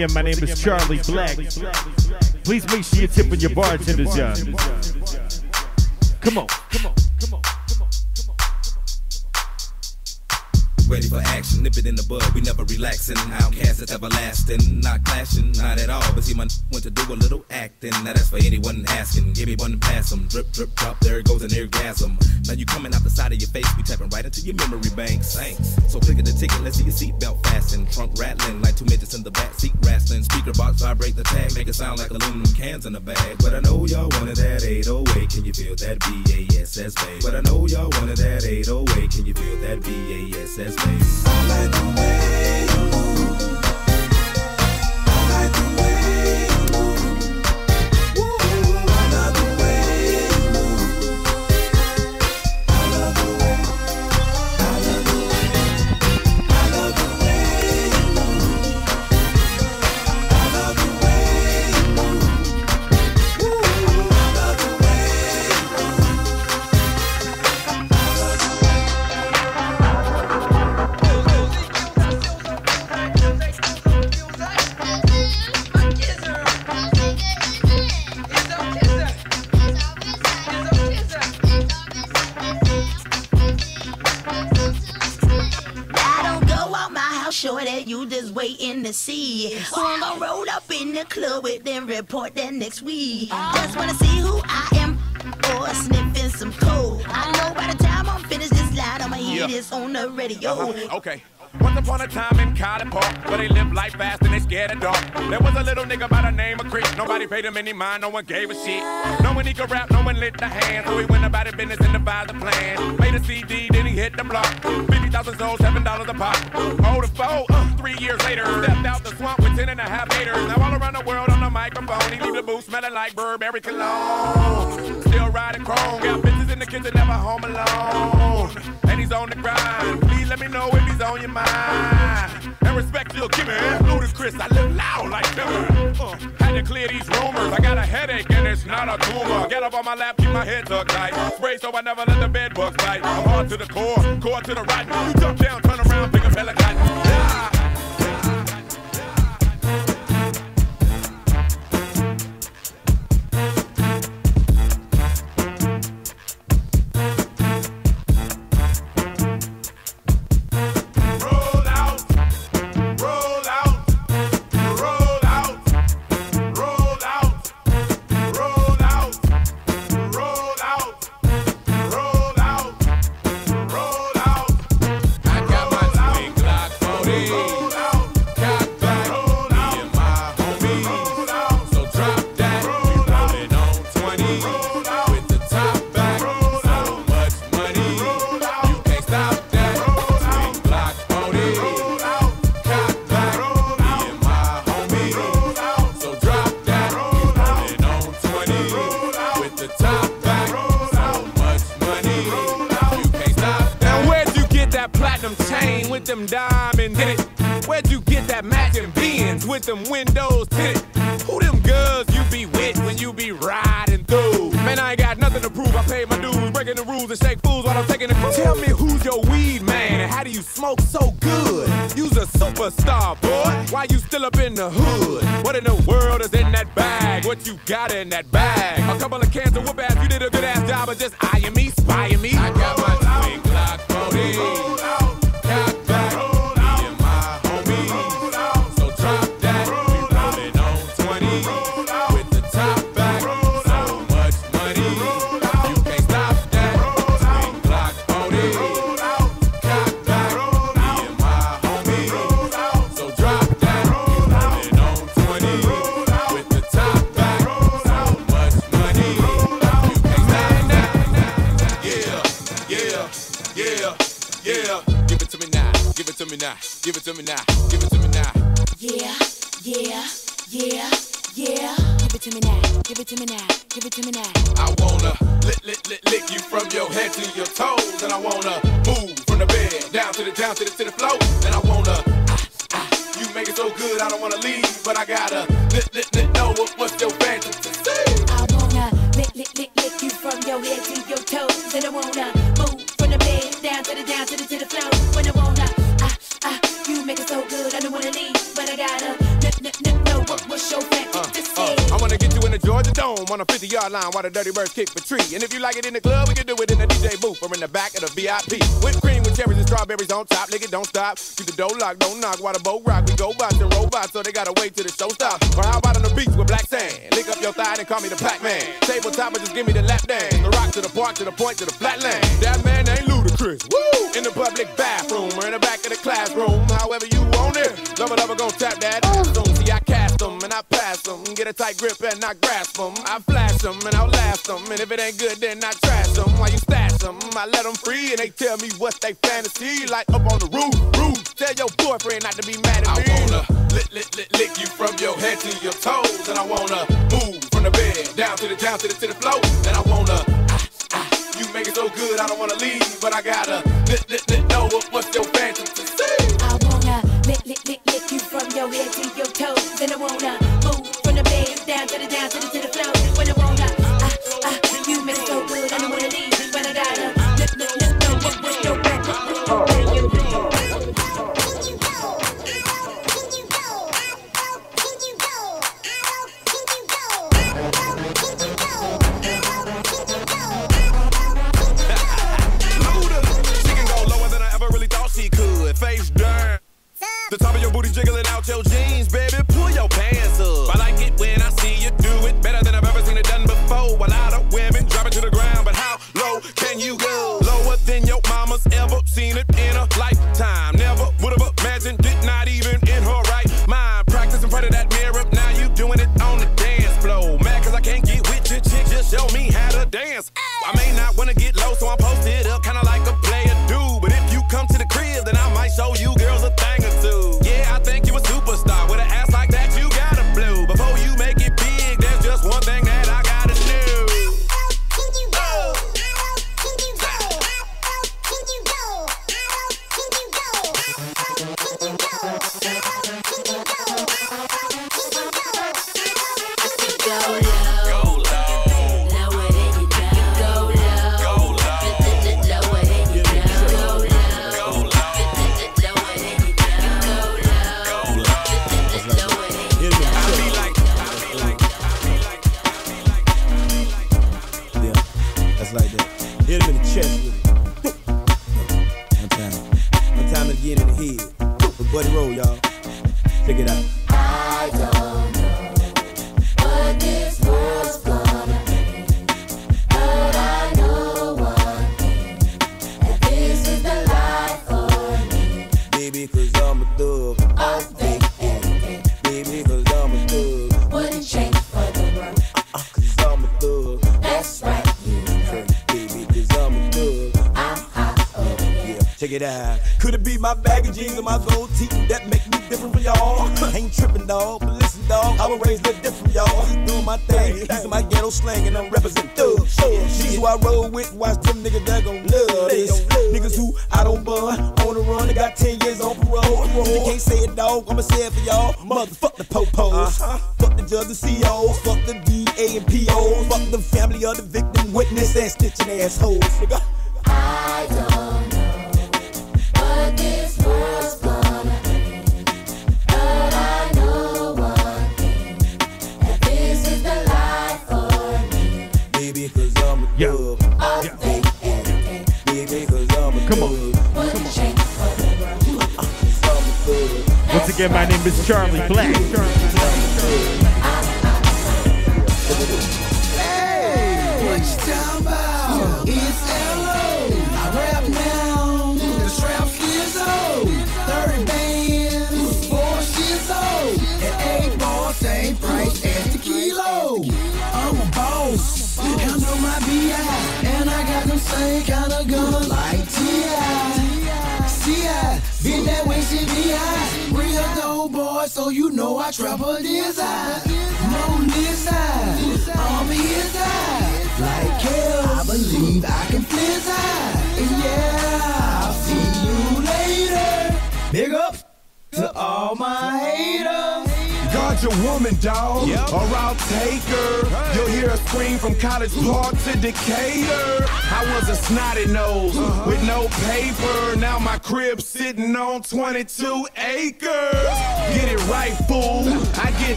Again, my name is Charlie Blac. Please make sure you're tipping your bartenders, y'all. Come on, it in the bud. We never relaxing. OutKast is everlasting. Not clashing, not at all. But see, my went to do a little acting. Now that's for anyone asking. Give me one and pass 'em. Drip, drip, drop. There it goes an orgasm. Now you coming out the side of your face. We tapping right into your memory bank. Thanks. So click at the ticket. Let's see your seatbelt fasten. Trunk rattling like two midgets in the back seat wrestling. Speaker box vibrate the tag. Make it sound like aluminum cans in a bag. But I know y'all wanted that 808. Can you feel that BASS bass? But I know y'all wanted that 808. Can you feel that BASS bass? away. The club with, then report that next week. Just wanna see who I am, or sniffing some cold. I know by the time I'm finished this line, I'ma hear Yeah. this on the radio. Uh-huh. Okay. Once upon a time in College Park, where they live life fast and they scared of dark. There was a little nigga by the name of Chris. Nobody paid him any mind, no one gave a shit. No one he could rap, no one lit the hand. So he went about his business and devised a plan. Made a CD, then he hit the block. 50,000 sold, $7 a pop. Hold a foe, uh, three years later. Stepped out the swamp with 10 and a half haters. Now all around the world on the microphone, he leave the booth smelling like Burberry cologne. Still riding chrome, got bitches the kitchen, never home alone. And he's on the grind. Please let me know if he's on your mind. And respect you'll give me. Ludacris, I live loud like timber. Uh, had to clear these rumors. I got a headache and it's not a tumor. Get up on my lap, keep my head tucked tight. Spray so I never let the bed bugs bite. I'm hard to the core, core to the right. You jump down, turn around, pick a cotton. Yeah. however you want it. Lover, lover, gon' tap that ass on. See, I cast them and I pass them. Get a tight grip and I grasp them. I flash them and outlast them. And if it ain't good, then I trash them. While you stash them, I let them free and they tell me what they fantasy. Like up on the roof, roof. Tell your boyfriend not to be mad at me. I wanna lick, lick, lick, lick you from your head to your toes. And I wanna move from the bed down to the, down to the, to the floor. And I wanna ah, ah, you make it so good, I don't wanna leave, but I gotta lick, lick, let know what's your fantasy yo, head to your toes, and I wanna.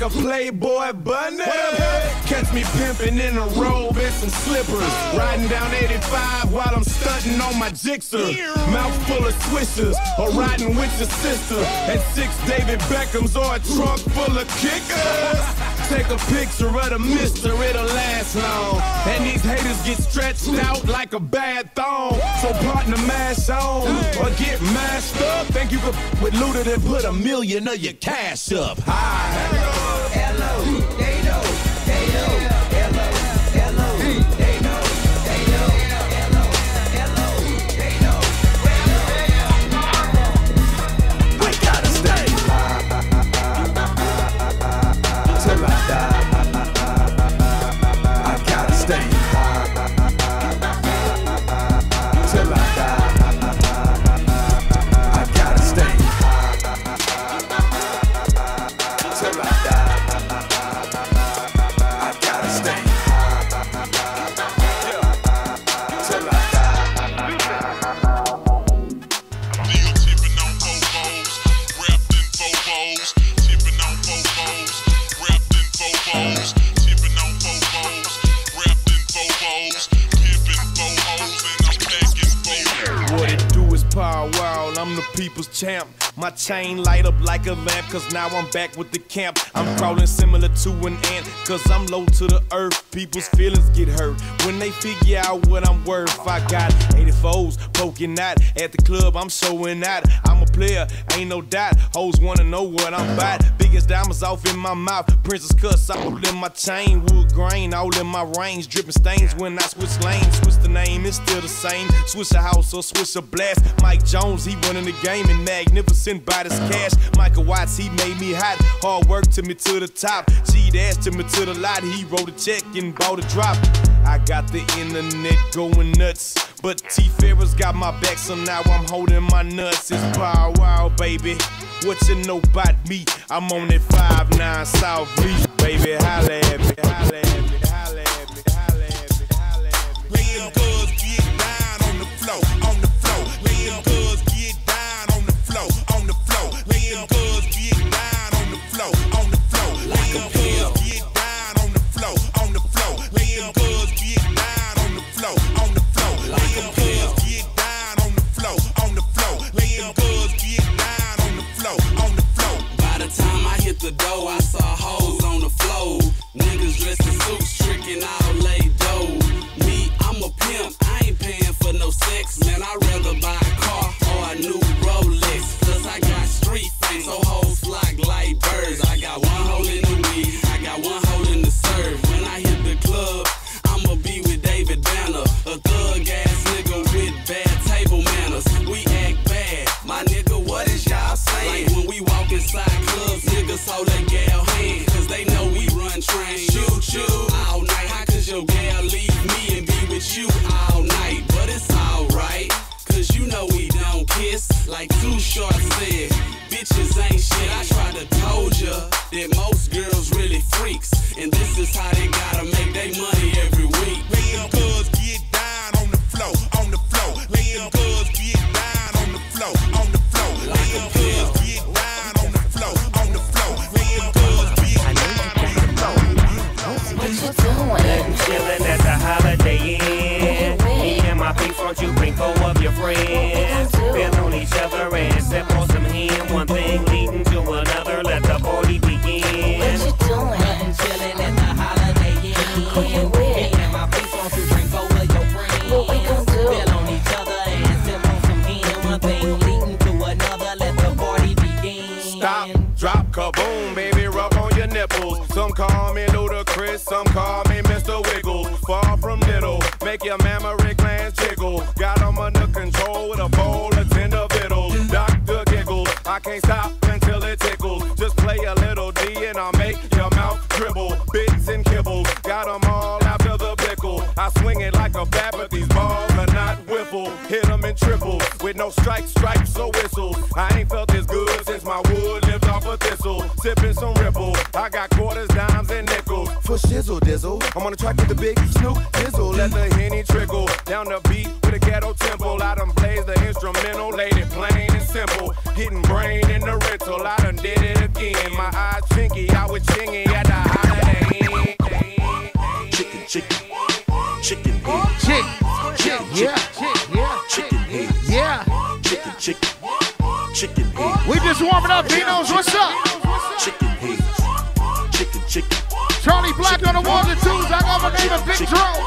Like a Playboy bunny. Catch me pimping in a robe and some slippers, riding down 85 while I'm stunting on my jixer. Mouth full of swishers, or riding with your sister. And six David Beckhams or a trunk full of kickers. Take a picture of the mister, it'll last long. And these haters get stretched out like a bad thong. Partner mash on, or get mashed up. Think you could with looted and put a million of your cash up. Hi. Till champ. My chain light up like a lamp, cause now I'm back with the camp. I'm crawling similar to an ant, cause I'm low to the earth. People's feelings get hurt when they figure out what I'm worth. I got 84s poking out at the club, I'm showing out. I'm a player, ain't no doubt. Hoes wanna know what I'm about. Biggest diamonds off in my mouth, princess cuts all in my chain, wood grain all in my range, dripping stains when I switch lanes. Switch the name, it's still the same. Switch a house or switch a blast. Mike Jones, he running the game and magnificent by this cash. Michael Watts, he made me hot. Hard work took me to the top. Cheat ass took me to the lot. He wrote a check and bought a drop. I got the internet going nuts. But T Farris got my back, so now I'm holding my nuts. It's power wow, baby. What you know about me? I'm on that 5-9 South Beach, baby. Holla at me, holla at me, the door, I saw hoes on the floor. Niggas dressed in suits, tricking all laid dough. Me, I'm a pimp, I ain't paying for no sex. Man, I'd rather buy but these balls are not wiffle. Hit them in triples with no strikes, stripes, or whistles. I ain't felt this good since my wood lived off a thistle. Sipping some ripple. I got quarters, dimes, and nickels. For shizzle dizzle, I'm on the track with the big snoop dizzle. Let the henny trickle down the beat with a ghetto temple. I done blaze the instrumental, laid it plain and simple. Getting brain in the rental, I done did it again. My eyes chinky, I was chingy at the Warming up. Vino's, what's up? Chicken head. Chicken, chicken. Charlie Blac chicken, on the ones and twos. I got my name a Big Drone.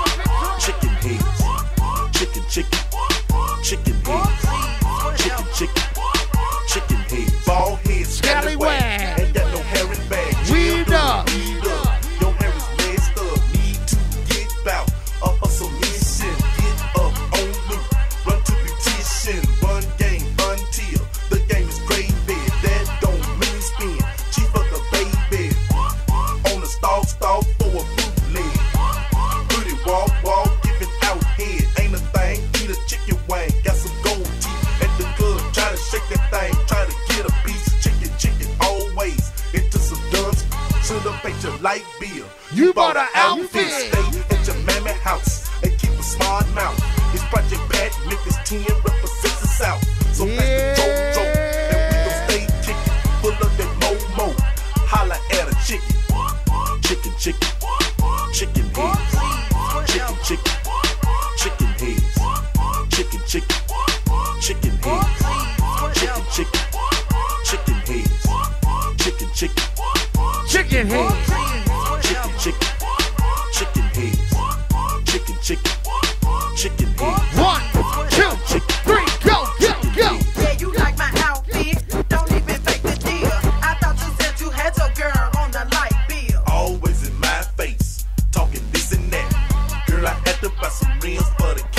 to buy some rims for the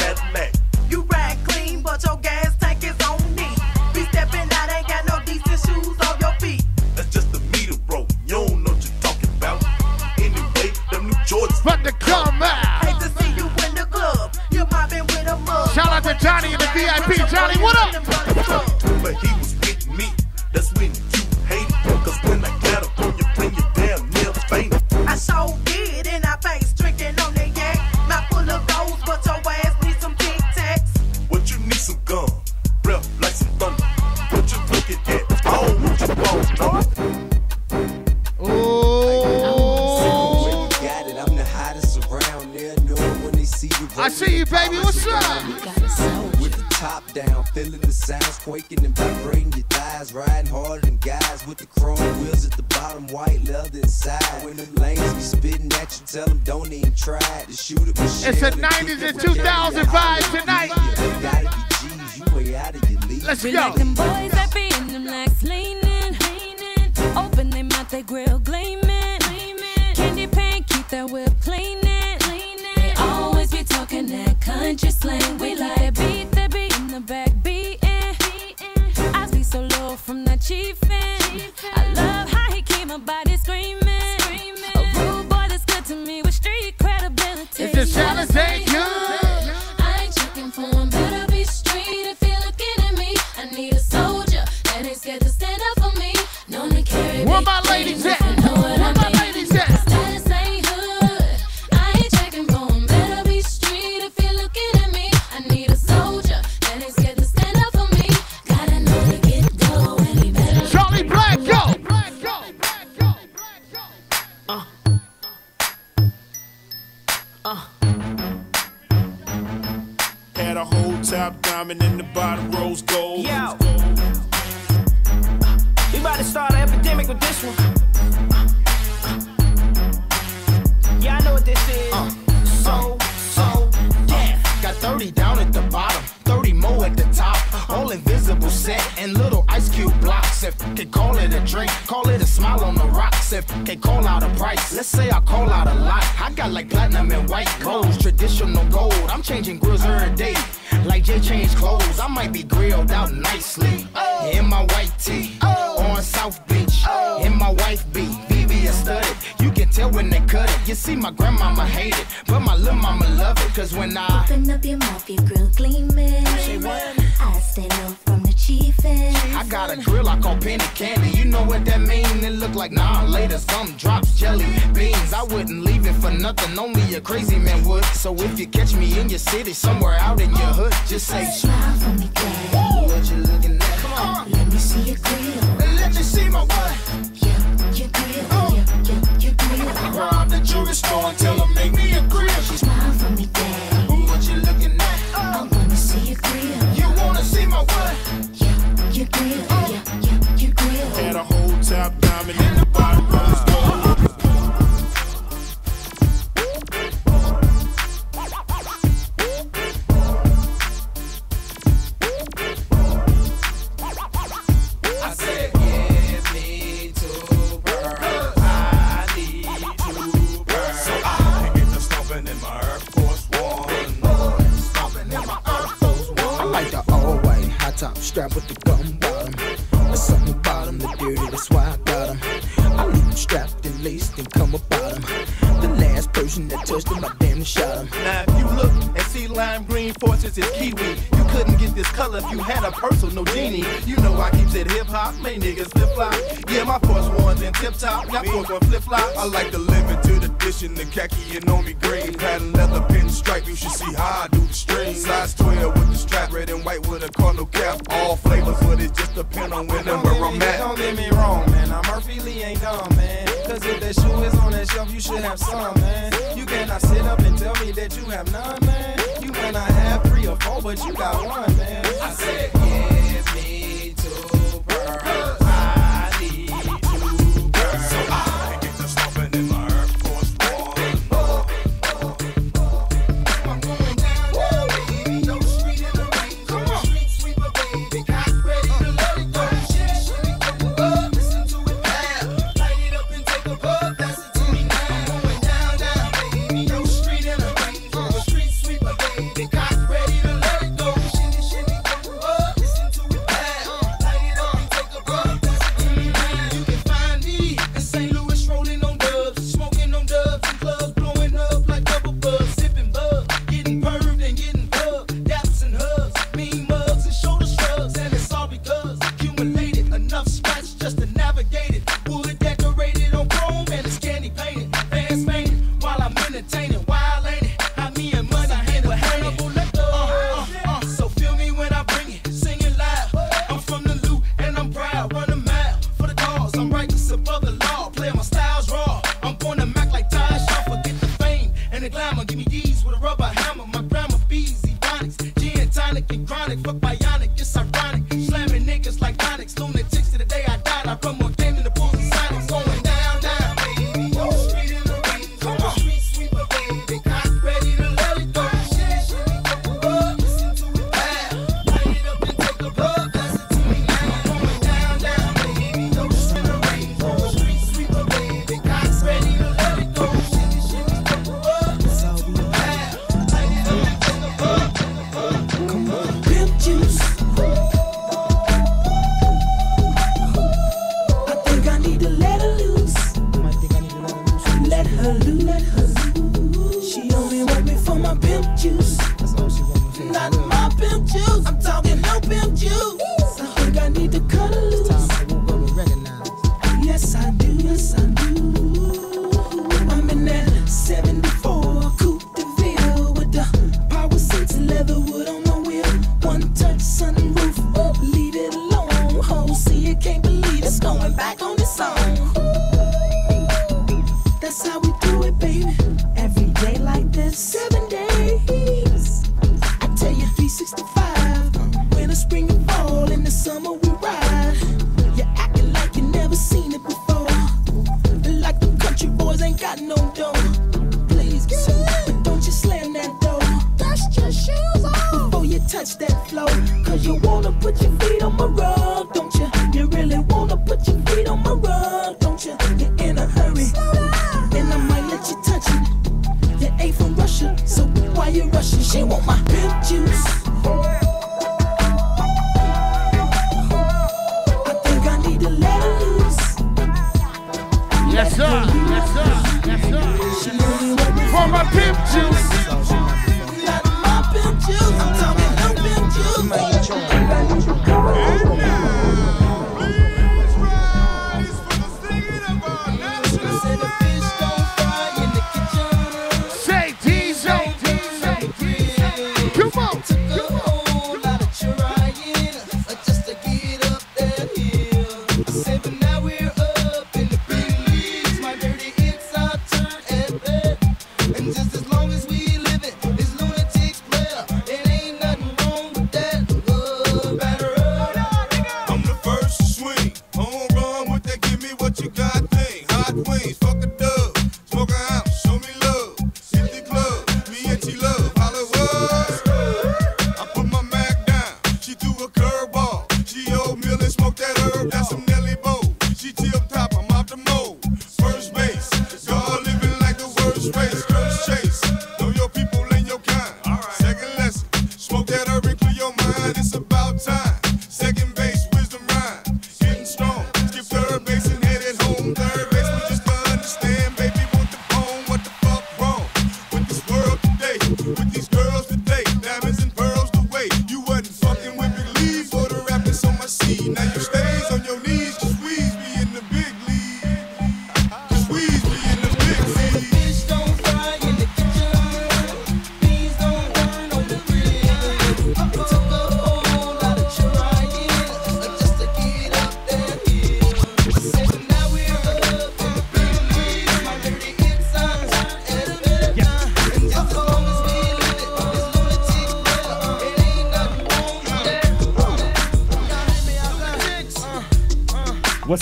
and glamour. Give me these with a rubber hammer. My grandma feeds Ebonics. Gin, tonic, and chronic. Fuck bionic, it's ironic. Slamming niggas like tonics. Don't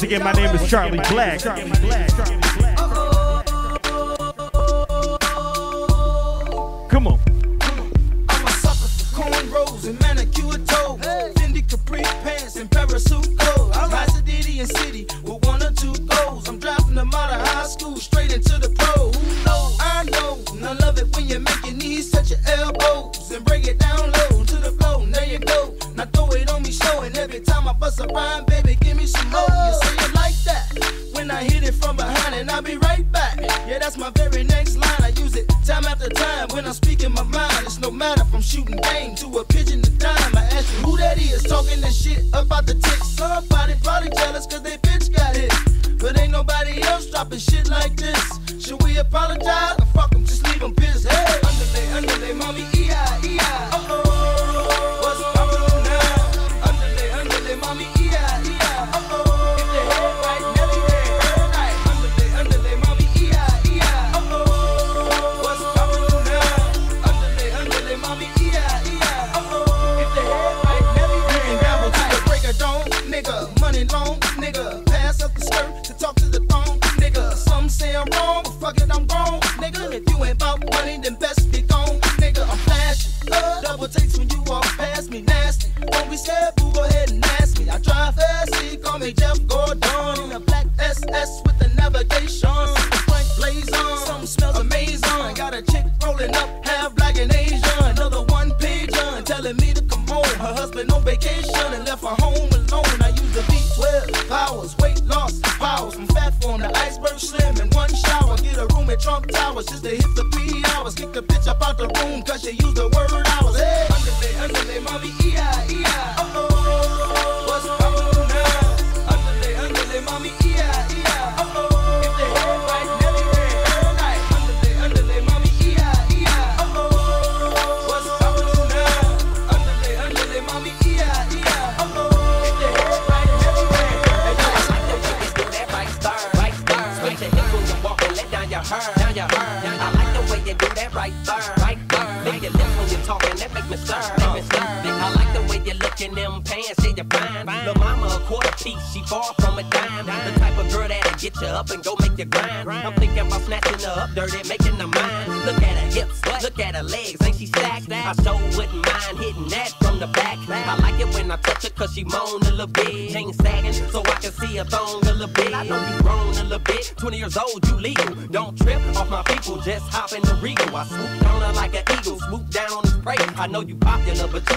again, my name is Charlie Blac. sapato years old, you legal. Don't trip off my people, just hop in the regal. I swoop down her like an eagle, swoop down on his prey. I know you popular, but you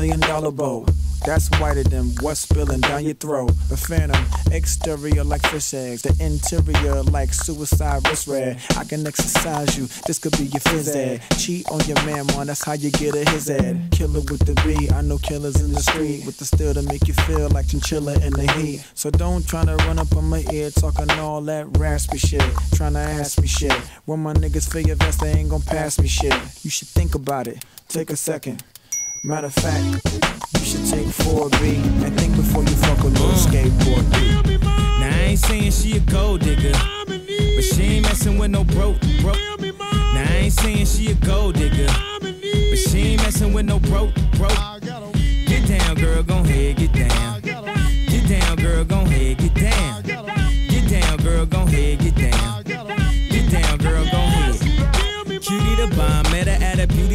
million dollar bow. That's whiter than what's spilling down your throat. The phantom, exterior like fish eggs, the interior like suicide wrist red. I can exercise you, this could be your phys ed. Cheat on your man, man, that's how you get a his ed. Killer with the B, I know killers in the street with the steel to make you feel like chinchilla in the heat. So don't try to run up on my ear talking all that raspy shit. trying to ask me shit. When my niggas feel your vest, they ain't gon' pass me shit. You should think about it. Take a second. Matter of fact, you should take 4B and think before you fuck a little skateboard B. Now I ain't saying she a gold digger, but she ain't messing with no broke, broke. Now I ain't saying she a gold digger, but she ain't messing with no broke, broke. Get down, girl, gon' head, get down. Get down, girl, gon' head, get down. Get down, girl, gon' head,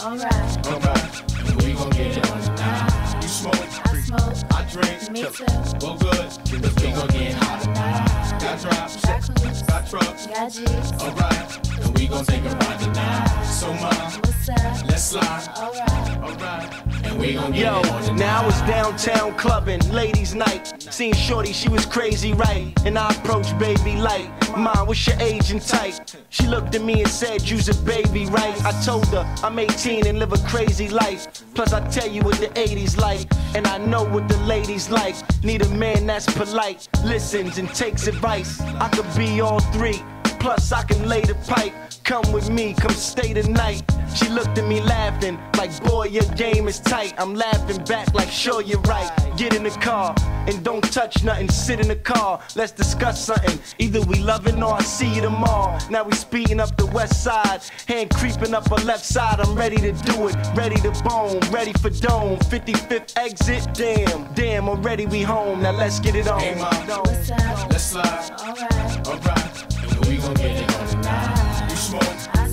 Slide. Alright. Alright. We gon' get it on tonight. You smoke. I smoke. I drink. Me too. Well good. We gon' get hot tonight. Got drops. Got trucks. Got G's. Alright. And we gon' take a ride tonight. So ma. What's up? Let's slide. Alright. Alright. And we gon' get Yo, it on tonight. now I was downtown clubbing, ladies' night. Seen Shorty, she was crazy, right? And I approached baby light. Mom, what's your age and type? She looked at me and said, You's a baby, right? I told her I'm 18 and live a crazy life. Plus, I tell you what the 80s like, and I know what the ladies like. Need a man that's polite, listens and takes advice. I could be all three. Plus, I can lay the pipe. Come with me, come stay tonight. She looked at me laughing, like, boy, your game is tight. I'm laughing back, like, sure, you're right. Get in the car and don't touch nothing. Sit in the car, let's discuss something. Either we loving or I see you tomorrow. Now we speeding up the west side, hand creeping up our left side. I'm ready to do it, ready to bone, ready for dome. 55th exit, damn, damn, already we home. Now let's get it on. Hey, up? Let's slide. Alright. Alright. We gon' get it on tonight.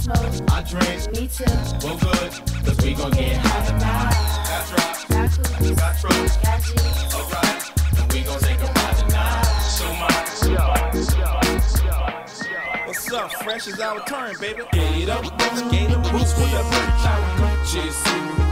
You smoke. I drink. Me too. Well good. Cause we gon' get high tonight. Got drops. Got cookies. Got trucks. Got G's. Alright. And we gon' take a ride tonight. So much. What's up? Fresh is our turn, baby. Get up, skate the boots with the boots out.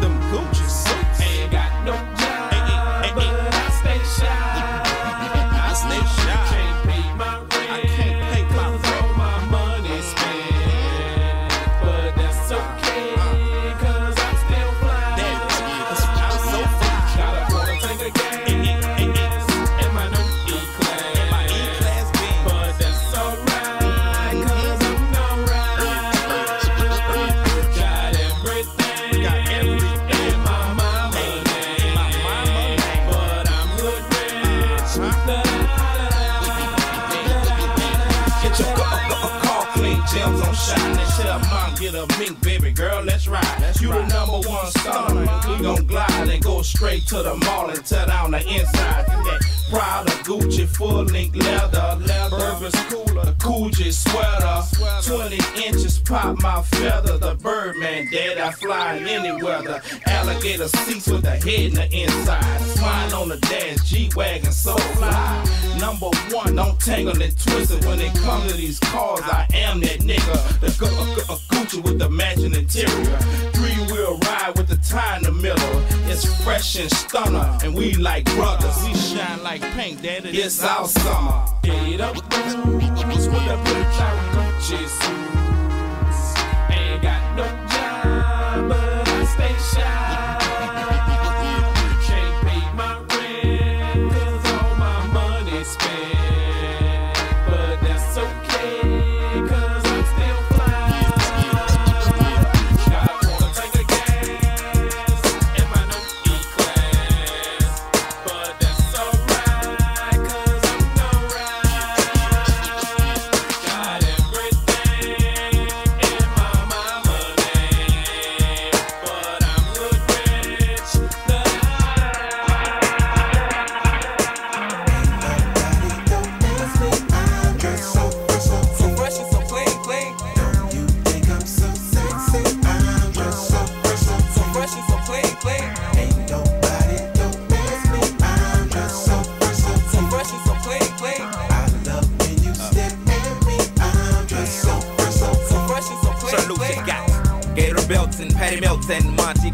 To the mall and tear down the inside. In that Prada, Gucci, full link leather, leather. Burberry's cooler, Coogi sweater. 20 inches pop my feather. The Birdman, dead, I fly in any weather. Alligator seats with a head in the inside. Swine on the dash, G-Wagon, so fly. Number one, don't tangle and twist it. When it comes to these cars, I am that nigga. The gu- gu- gu- Gucci with the matching interior. Three wheel ride with the tie in the middle. It's fresh and stunner, and we like brothers. We shine like paint, daddy. It's our summer. Get up, boots with the blue Ain't got no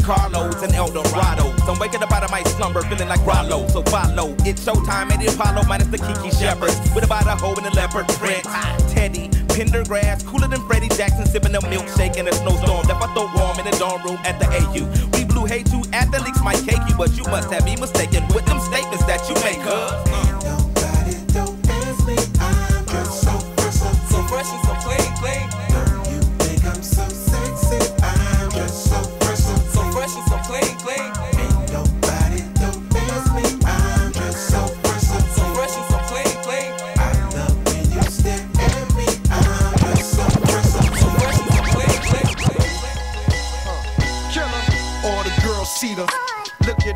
Carlos and Eldorados. I'm waking up out of my slumber feeling like Rollo. So follow. It's showtime at the Apollo minus the Kiki Shepards. With about a hoe and a leopard print. Teddy, Pendergrass, cooler than Freddie Jackson, sipping a milkshake in a snowstorm. Left I throw warm in the dorm room at the AU. We blew hay too athletes might cake you, but you must have me mistaken with them statements that you make, huh?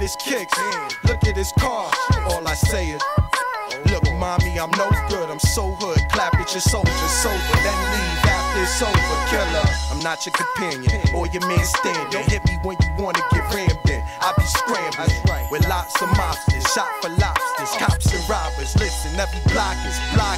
His kicks. Look at his car. All I say is. Look, mommy, I'm no good. I'm so hood. Clap at your soldiers sober, then leave after it's over. Killer, I'm not your companion or your man standing. Don't hit me when you wanna get rammed in. I be scrambling with lots of mobsters, shot for lobsters, cops and robbers. Listen, every block is block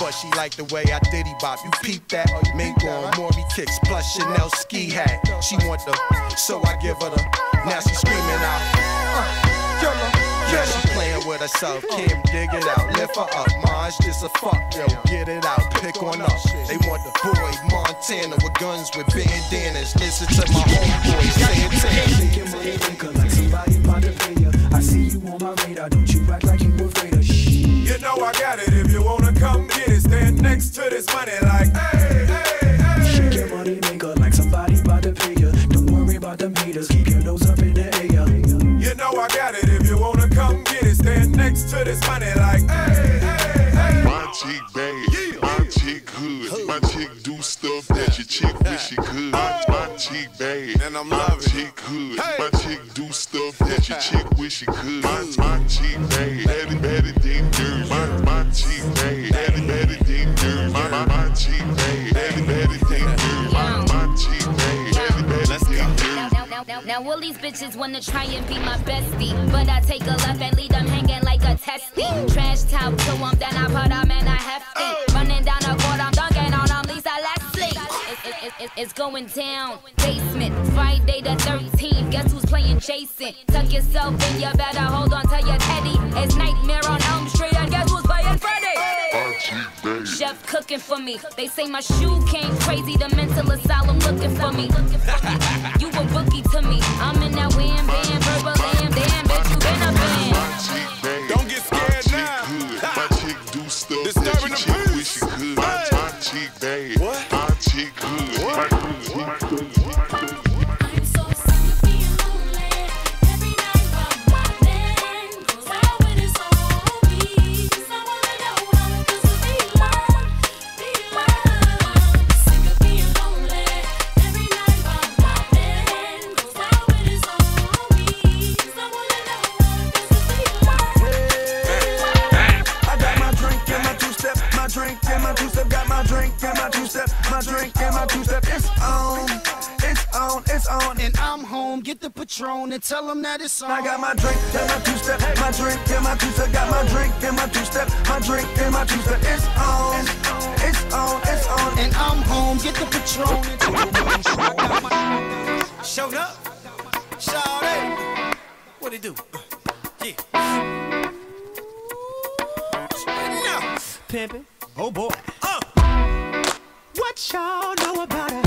But she like the way I diddy bop. You peep that? Mink on Maury kicks plus Chanel ski hat. She want the, so I give her the. Now she screaming out. Uh, killer. Yeah, she playing with herself. Kim, dig it out. Lift her up. Mine's just a fuck, yo. Get it out. Pick one up. They want the boy Montana with guns with bandanas. Listen to my homeboy Santana. like somebody about to pay ya. I see you on my radar, don't you act like you afraid of shit. You know I got it. If you wanna come get it, stand next to this money like, hey, hey, hey. Shake your money maker like somebody about to pay ya. Don't worry about them haters, keep your nose up in the air. You know I got it. If you wanna come get it, stand next to this money like, hey, hey, hey. My chick bad, yeah. my chick good, my chick do stuff that your chick wish she could. My, my chick bad, and I'm my chick good, my chick do stuff that your chick wish she could. My, my chick bad, better better than yours. My, my chick bad, better better than yours. Now, all these bitches wanna try and be my bestie. But I take a left and leave them hanging like a testy. Trash talk to them, then I put them in a hefty. Running down the court, I'm it, it, it, it's going down. Basement, Friday the 13th. Guess who's playing Jason? Tuck yourself in, you better hold on to your teddy. It's Nightmare on Elm Street, and guess who's playing Freddy? Chef cooking for me. They say my shoe came crazy. The mental asylum looking for me. you a rookie to me. I'm in that wham bam, verbal lamb. Damn, bitch, you been a fan. Don't get scared now. My chick do stuff that your chick wish she could. My, my chick bad, good, my my two step, it's on. It's on, it's on, and I'm home. Get the Patron and tell them that it's on. I got my drink and my two step, my drink and my two step, got my drink and my two step, my drink and my two step. It's on, it's on, it's on, and I'm home. Get the Patron and tell them that it's on. Showed up, shout. What'd he do? Yeah. Pimpin'. Oh boy. Uh y'all know about a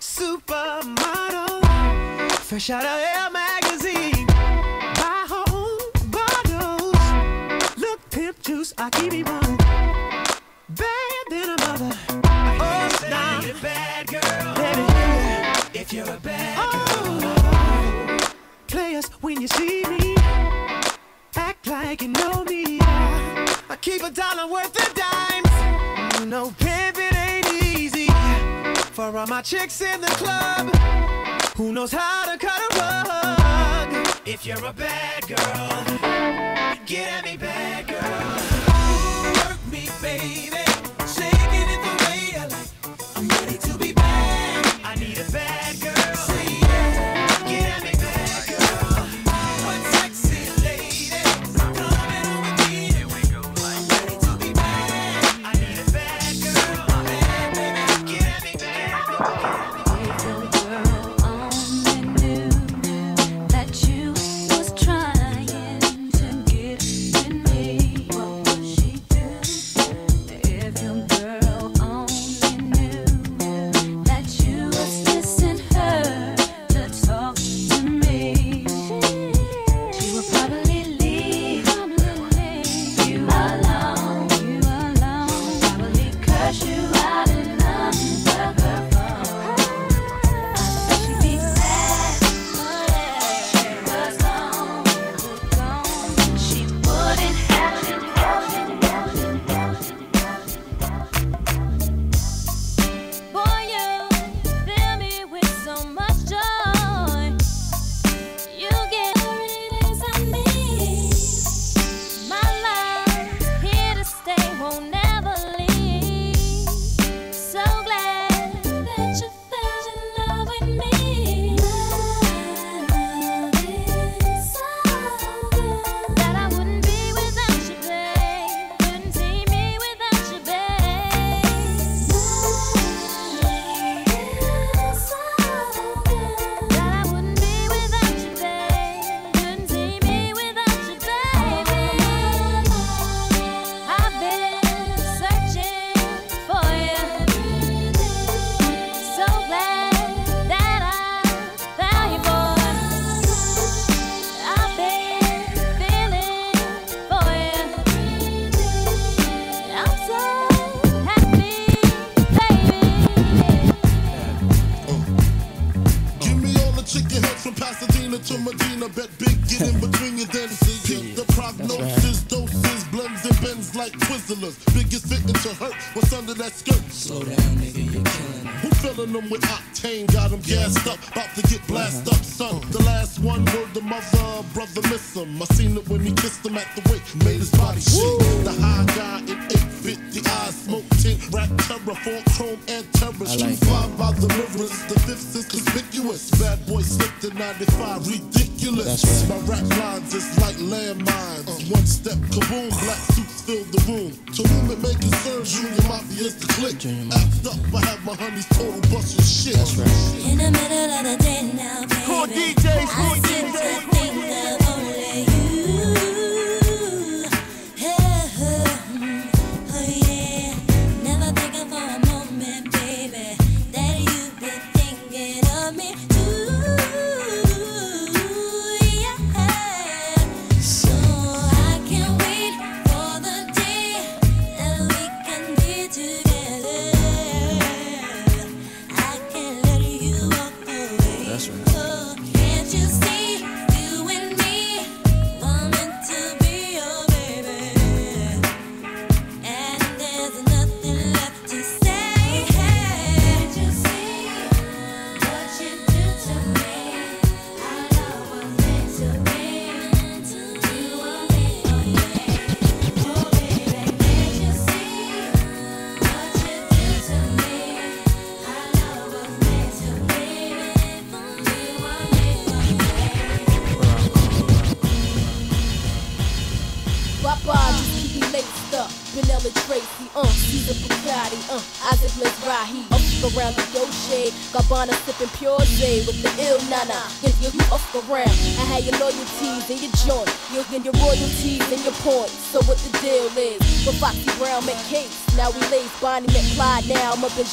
supermodel fresh out of Elle magazine? Buy her own bottles. Look, pimp juice, I keep me one. Bad than a mother. Oh, nah. a bad girl. Baby, if you're a bad oh, girl. Players, when you see me, act like you know me. I keep a dollar worth of dimes. No pimp. For all my chicks in the club, who knows how to cut a rug? If you're a bad girl, get at me, bad girl. Ooh, work me, baby. Shaking it the way I like. I'm ready to be bad. I need a bad.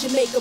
Jamaica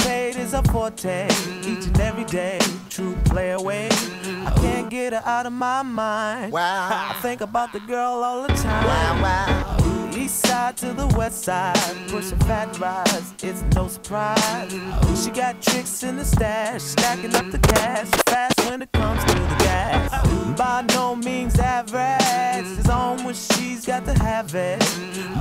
Paid is a forte, each and every day. True play away. I can't get her out of my mind. Wow. I think about the girl all the time. Wow, wow. East side to the west side, pushing fat rides, it's no surprise. She got tricks in the stash, stacking up the cash, fast when it comes to the gas. By no means average, it's on when she's got to have it.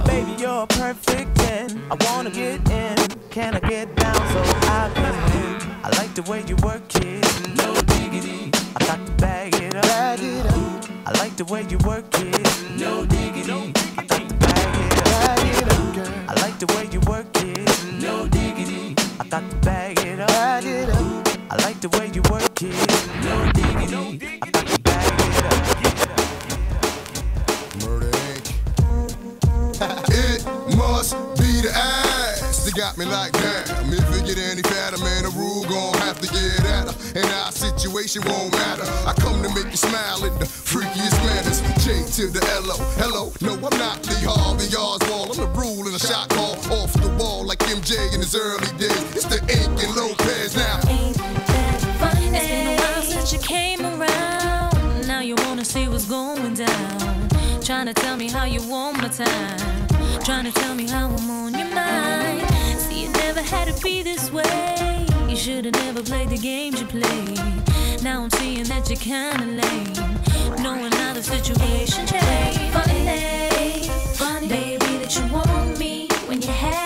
Baby, you're perfect 10. I wanna get in, can I get down so I can? I like the way you work it, no diggity. I got to bag it up. Bag it up. I like the way you work it, no diggity. I got to bag it up. Bag it up, girl. I like the way you work it, no diggity. I got to bag it up. Bag it up. I like the way you work it, no diggity. I got to must be the ass that got me like damn. If it get any fatter, man, the rule gon' have to get at her. And our situation won't matter. I come to make you smile in the freakiest manners. J to the L-O. Hello, no, I'm not Lee Harvey Oswald. I'm the rule in a shot call off the wall like MJ in his early days. It's the Ink and Lopez now. It's been a while since you came around. Now you wanna see what's going down. Trying to tell me how you want my time. Trying to tell me how I'm on your mind. See, it never had to be this way. You should've never played the games you played. Now I'm seeing that you're kinda lame. Knowing how the situation changed. Funny, funny, baby, that you want me when you had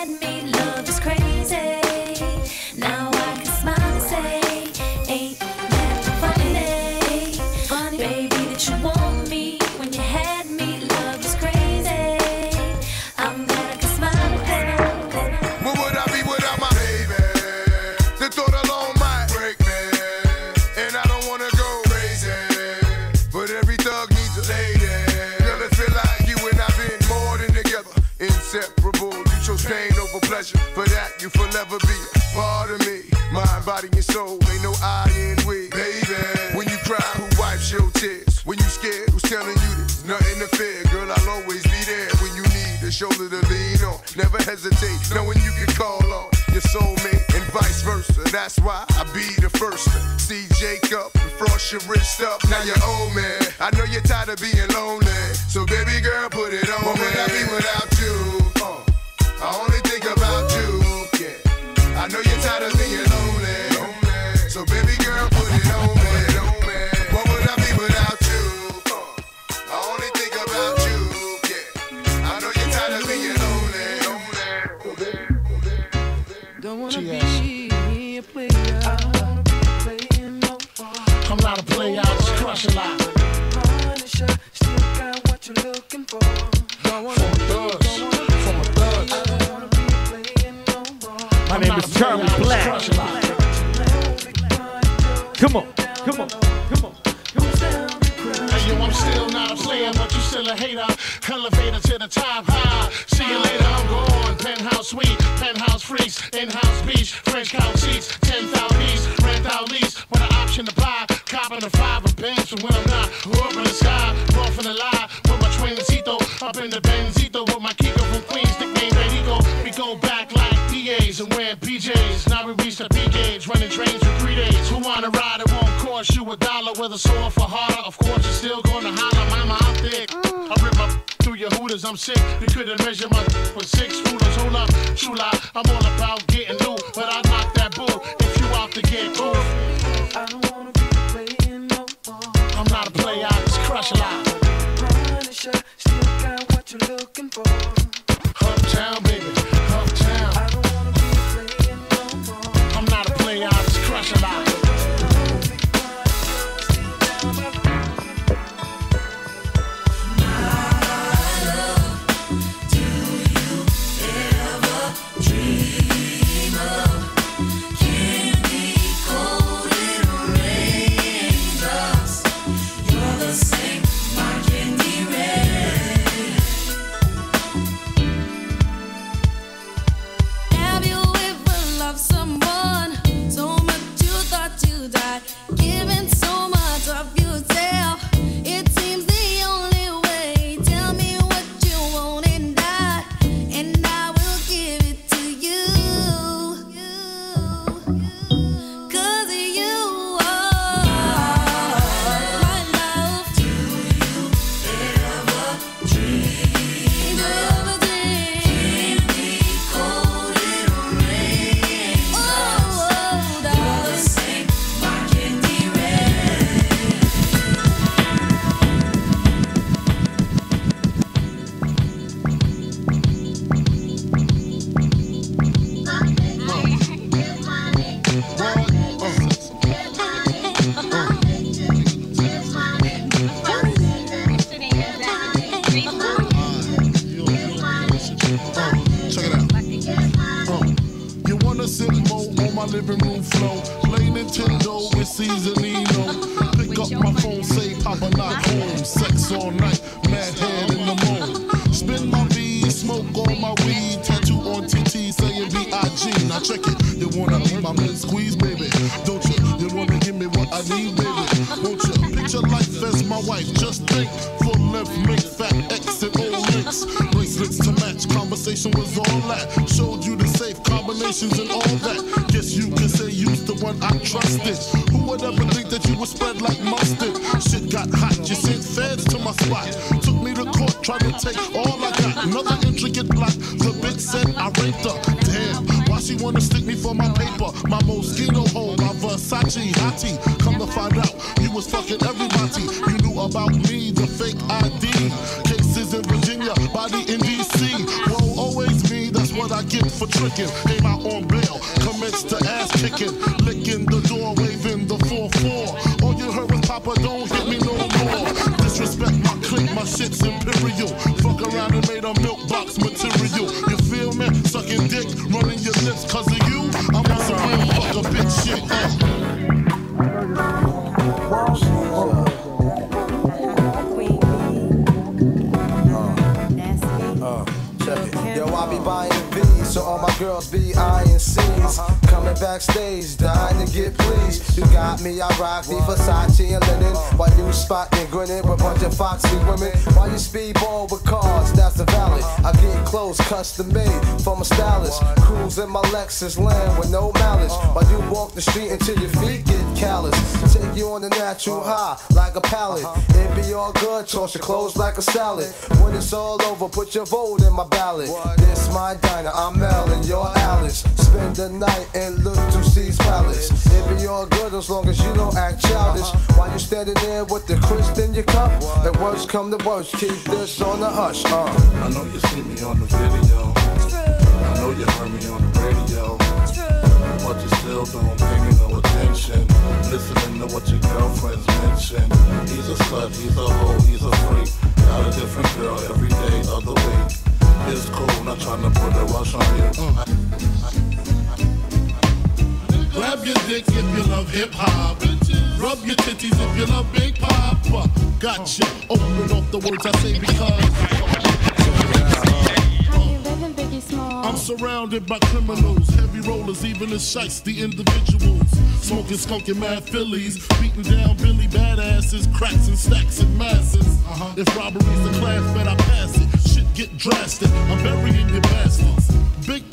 Mind, body, and soul. Ain't no I in we. Baby, when you cry, who wipes your tears? When you scared, who's telling you there's nothing to fear? Girl, I'll always be there when you need a shoulder to lean on. Never hesitate, knowing you can call on your soulmate and vice versa. That's why I be the first to see Jacob and frost your wrist up. Now you're old man. I know you're tired of being lonely. So baby girl, put it on. What Come on, come on, come on. Hey, yo, I'm still not a player, but you still a hater. Elevator to the top high. See you later, I'm gone. Penthouse suite, penthouse freaks, in-house beach, French couch seats, 10,000 east, rent out lease, with an option to buy. Copping the five of bands from when I'm not. Up in the sky, off in the lie, with my twincito, up in the whether sore for harder. Of course, you're still gonna holler, mama, I'm thick. I rip my through your hooters, I'm sick. You couldn't measure my with six rulers. Hold up, true lie. I'm all about getting new, but I my shit's imperial. Fuck around and made a milk box material. You feel me? Sucking dick, running your lips cause of you. I'm on some real fuck a bitch shit. Uh. Check it. Yo, I be buying V's, so all my girls be eyeing C's. Coming backstage, me, I rock the Versace and linen. While you spotting, grinning with a bunch of foxy women. While you speedball with cars, that's the valley. I get clothes custom made from a stylist. Cruise in my Lexus land with no malice. While you walk the street until your feet get callous. Take you on the natural high like a pallet. It be all good, toss your clothes like a salad. When it's all over, put your vote in my ballot. This my diner, I'm Mel and you're Alice. Spend the night in Little C's Palace. It be all good as long as you don't act childish. While you standing there with the crisp in your cup. The worst come to worst, keep this on the hush. Uh. I know you see me on the video. I know you heard me on the radio. But you still don't pay me no attention. Listening to what your girlfriends mention. He's a slut, he's a hoe, he's a freak. Got a different girl every day of the week. It's cool, not trying to put a rush on you. Grab your dick if you love hip hop. Rub your titties if you love Big Papa. Gotcha. Open off the words I say because. I'm surrounded by criminals, heavy rollers, even the shites, the individuals. Smoking skunky mad Phillies, beating down Billy badasses, cracks and stacks and masses. Uh-huh. If robbery's the class that I pass it, shit get drastic. I'm burying your bastards. Big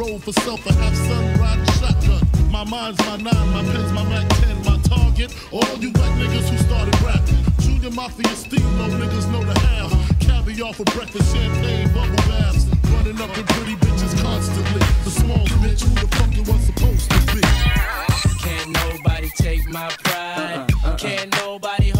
Usually roll for self, I have sun riding shotgun. My mind's my nine, my pen's my Mac 10, my target. All you white niggas who started rapping. Junior Mafia Steve, no niggas know the half. Caviar for breakfast, champagne, bubble baths. Running up in pretty bitches constantly. The small bitch who the fuck you was supposed to be. Can't nobody take my pride. Uh-uh, uh-uh. Can't nobody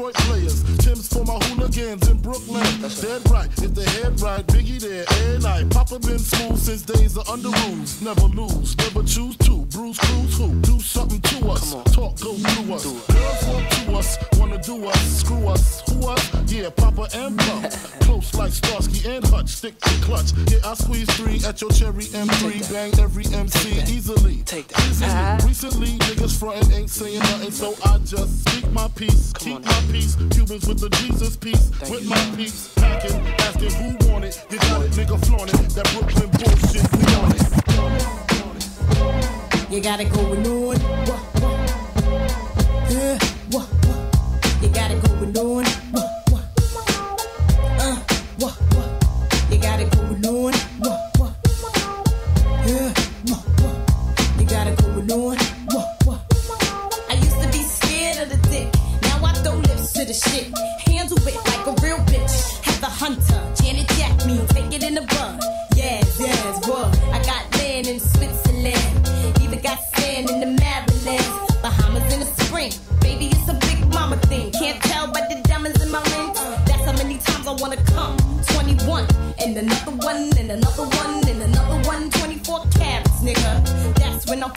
Detroit players. Tim's for my hooligans in Brooklyn. Dead right. If the head right, Biggie there and I. Papa been smooth since days of under rules. Never lose, never choose to. Bruce Cruz who? Do something to us. Talk go through us. Girls want to us. Wanna do us. Screw us. Who us? Yeah, Papa and Pump. Close like Starsky and Hutch. Stick to clutch. Yeah, I squeeze three at your cherry M3. Bang every MC easily. Take that. Easily. Recently, niggas frontin' ain't saying nothing, so I just speak my peace. Keep my peace. Cubans with the Jesus peace. With my peace. Packing, asking who want it. You got it, nigga, flaunt it. That Brooklyn bullshit, we on it. You got it going on. What, what? Yeah, what, another one, and another one, and another one, 24 caps, nigga. That's when I'm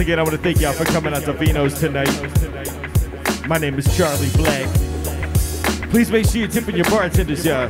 Once again, I want to thank y'all for coming out to Vino's tonight. My name is Charlie Blac. Please make sure you're tipping your bartenders, y'all.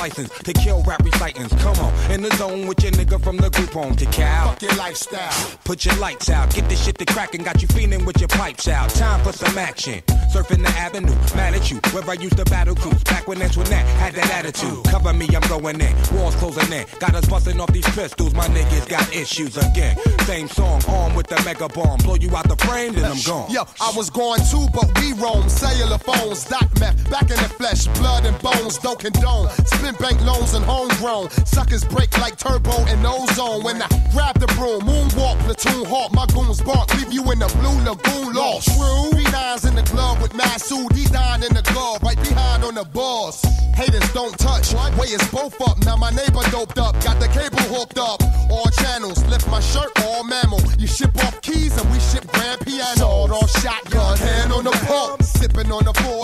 License to kill rap recitants. Come on, in the zone with your nigga from the group home to Cal. Fuck your lifestyle. Put your lights out, get this shit to crackin', got you feeling with your pipes out. Time for some action. Surfing the avenue, mad at you, where I used to battle cruise. Back when Antoinette had that attitude. Cover me, I'm going in. Walls closing in. Got us busting off these pistols, my niggas got issues again. Same song, armed with the mega bomb. Blow you out the frame, then I'm gone. Yo, I was going too, but we roam. Cellular phones, doc meth, back in the flesh, blood and bones, don't condone. Spin bank loans and homegrown. Suckers break like turbo and ozone. When I grab the broom, moonwalk, platoon hawk, my goons bark, leave you in the blue lagoon lost. True. Three nines in the glove with Masood, he dying in the glove, right behind on the boss. Haters don't touch, way is both up. Now my neighbor doped up, got the cable hooked up. All channels, lift my shirt, all mammal. You ship off keys and we ship grand piano. Sawed off shotgun, hand on the pump, sipping on the 40,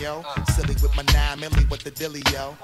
yo? Silly with my nine milli with the dilly, yo.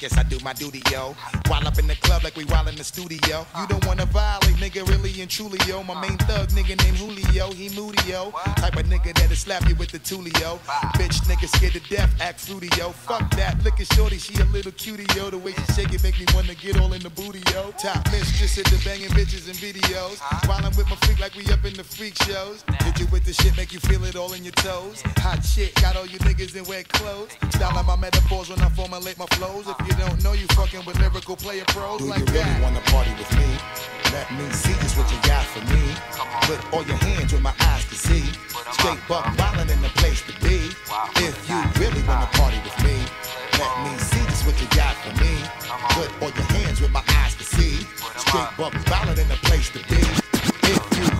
When I do my duty, yo. While up in the club like we while in the studio. You don't wanna violate, nigga, really and truly, yo. My main thug nigga named Julio, he moody, yo. Type of nigga that'll slap you with the tulio. Bitch, nigga scared to death, act fruity, yo. Fuck that, look at shorty, she a little cutie, yo. The way she shake it make me wanna get all in the booty, yo. Top mistress at the banging bitches and videos. While I'm with my freak like we up in the freak shows. Hit you with the shit, make you feel it all in your toes. Hot shit, got all you niggas in wet clothes. Style my metaphors when I formulate my flows. If you don't know, you fucking with lyrical player pros Do like you really that. wanna party with me? Let me see just what you got for me. Put all your hands where my eyes can see. Straight buck wildin' in the place to be. If you really wanna party with me, let me see just what you got for me. Put all your hands where my eyes can see. Straight buck wildin' in the place to be. If you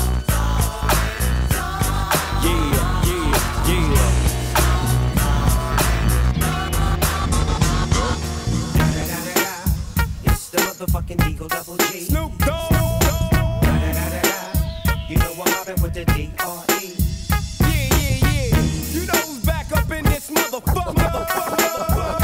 yeah, yeah, yeah. the motherfucking Eagle Double G. Snoop Dogg. You know I'm with the D R E. Yeah, yeah, yeah. You know who's back up in this motherfucker.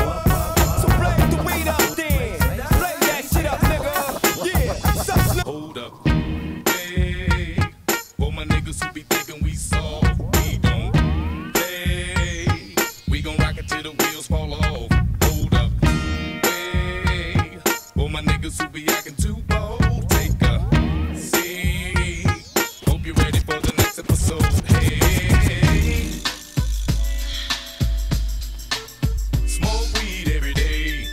dudes who be acting too bold. Take a seat. Hope you're ready for the next episode. Hey. Smoke weed every day.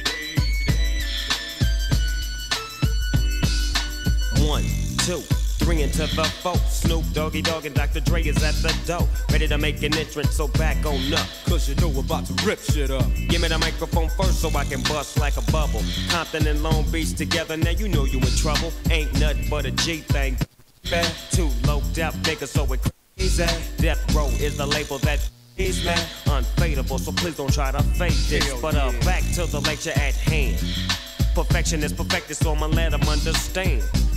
One, two, three and to the four Snoop Doggy Dogg and Dr. Dre is at the door. Ready to make an entrance, so back on up. Cause you know we're about to rip shit up. Give me the microphone first so I can bust like a bubble. Compton and Long Beach together, now you know you in trouble. Ain't nothing but a G thing. Bad, too low depth niggas, so it crazy. Death Row is the label that is man unfadable, so please don't try to fake this. But uh, back to the lecture at hand. Perfection is perfected, so I'ma let 'em understand.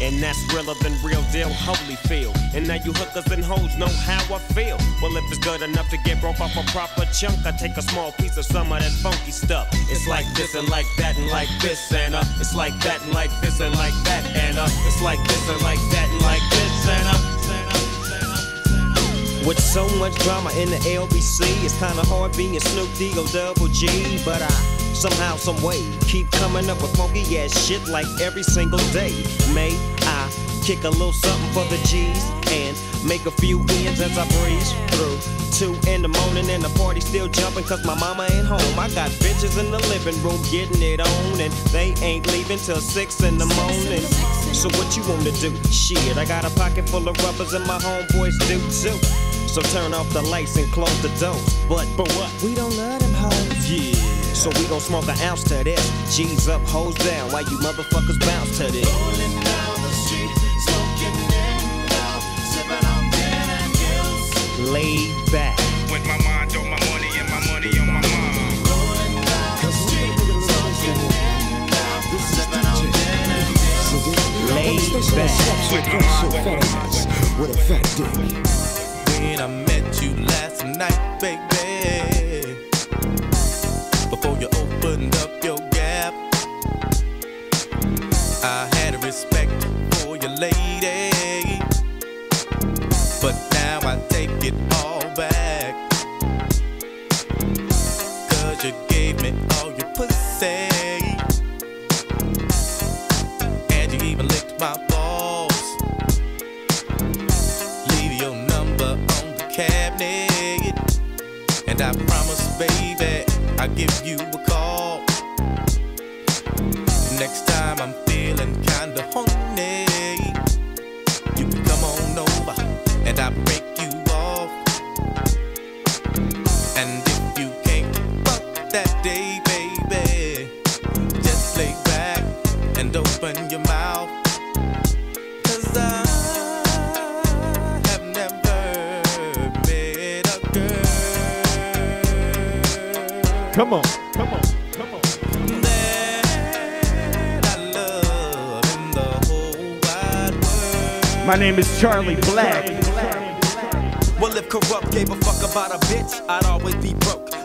And that's realer than real deal, Holyfield. And now you hookers and hoes know how I feel. Well, if it's good enough to get broke off a proper chunk, I take a small piece of some of that funky stuff. It's like this and like that and like this and uh, it's like that and like this and like that and uh, it's like this and like that and like this and uh. With so much drama in the LBC, it's kinda hard being Snoop D O double G, but I somehow, some way keep coming up with funky ass shit like every single day. May I kick a little something for the G's and make a few ends as I breeze through. Two in the morning and the party still jumping cause my mama ain't home. I got bitches in the living room getting it on and they ain't leaving till six in the morning. So what you wanna do? Shit, I got a pocket full of rubbers and my homeboys do too. So turn off the lights and close the doors. But for what? We don't love them hoes. Yeah. So we gon' smoke an ounce to this. G's up, hoes down, while you motherfuckers bounce to this. Rolling down the street, smoking in love, sipping on gin and gills. Laid back. With my mind on my money and my money on my mind. Rolling down the street, smoking in love, sipping on gin and gills. Laid back. With a fat dick. When I met you last night, baby. Before you opened up your gap, I had a respect for your lady. But now I take it all back. Cause you gave me all your pussy. And you even licked my balls. Leave your number on the cabinet. And I promise, baby, I'll give you a call. Next time I'm feeling kinda horny, you can come on over and I break Come on, come on, come on. My name is Charlie Blac. Well, if Kurupt gave a fuck about a bitch, I'd always be broke.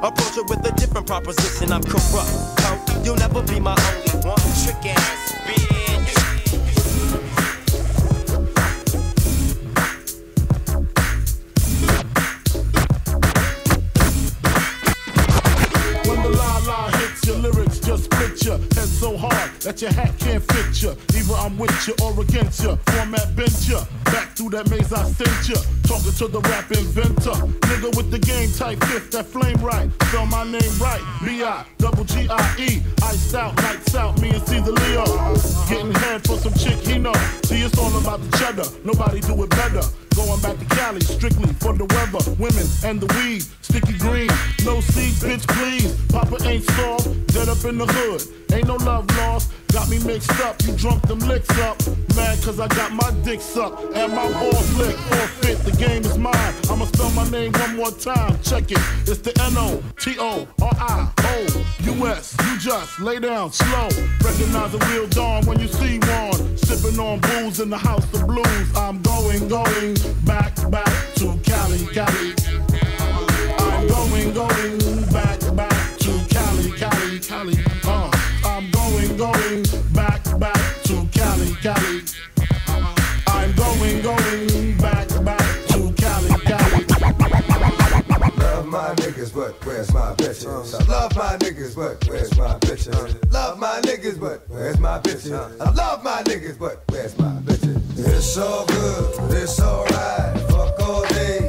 Approach it with a different proposition. I'm Kurupt. You'll never be my only one. Trick ass bitch. That your hat can't fit ya. Either I'm with ya or against ya. Format bent ya. Back through that maze I sent ya. Talking to the rap inventor. Nigga with the game type fifth, that flame right. Spell my name right. B-I, double G-I-E. Iced out, lights out, me and Cease a Leo. Getting head for some chick he know. See, it's all about the cheddar. Nobody do it better. Going back to Cali, strictly for the weather, women and the weed. Sticky green, no seed, bitch, please. Papa ain't soft, dead up in the hood. Ain't no love lost, got me mixed up. You drunk them licks up. Mad cause I got my dick sucked and my balls licked. Forfeit, the game is mine. I'ma spell my name one more time. Check it. It's the N O T O R I O U S. You just lay down slow. Recognize the real dawn when you see one. Sipping on booze in the house of blues. I'm going, going back, back to Cali, Cali. I'm going, going back, back to Cali, Cali, Cali. My niggas, but where's my bitches? I love my niggas, but where's my bitches? Love my niggas, but where's my bitches? I love my niggas, but where's my bitches? It's all good, it's alright. Fuck all day,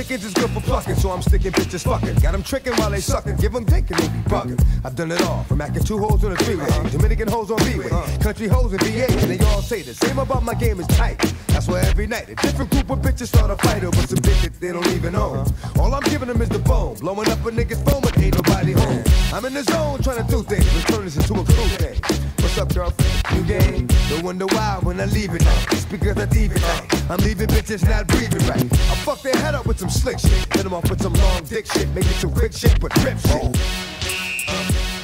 Chickens is good for plucking, so I'm sticking bitches fucking. Got them tricking while they sucking, give them dick and they be bugging. I've done it all, from acting two hoes on a three-way, uh-huh. Dominican hoes on B-way, uh-huh. country hoes and VA, and they all say the same about my game is tight. That's why every night a different group of bitches start a fight over some dick that they don't even own. Uh-huh. All I'm giving them is the bone, blowing up a nigga's phone, but ain't nobody home. I'm in the zone trying to do things, let's turn this into a cool thing. What's up, girlfriend? You game? Don't wonder why when I leave it night. It's because I leave it night. I'm leaving bitches not breathing right. I fuck their head up with some slick shit. Hit them off with some long dick shit. Make it some quick shit, but rip shit. Oh.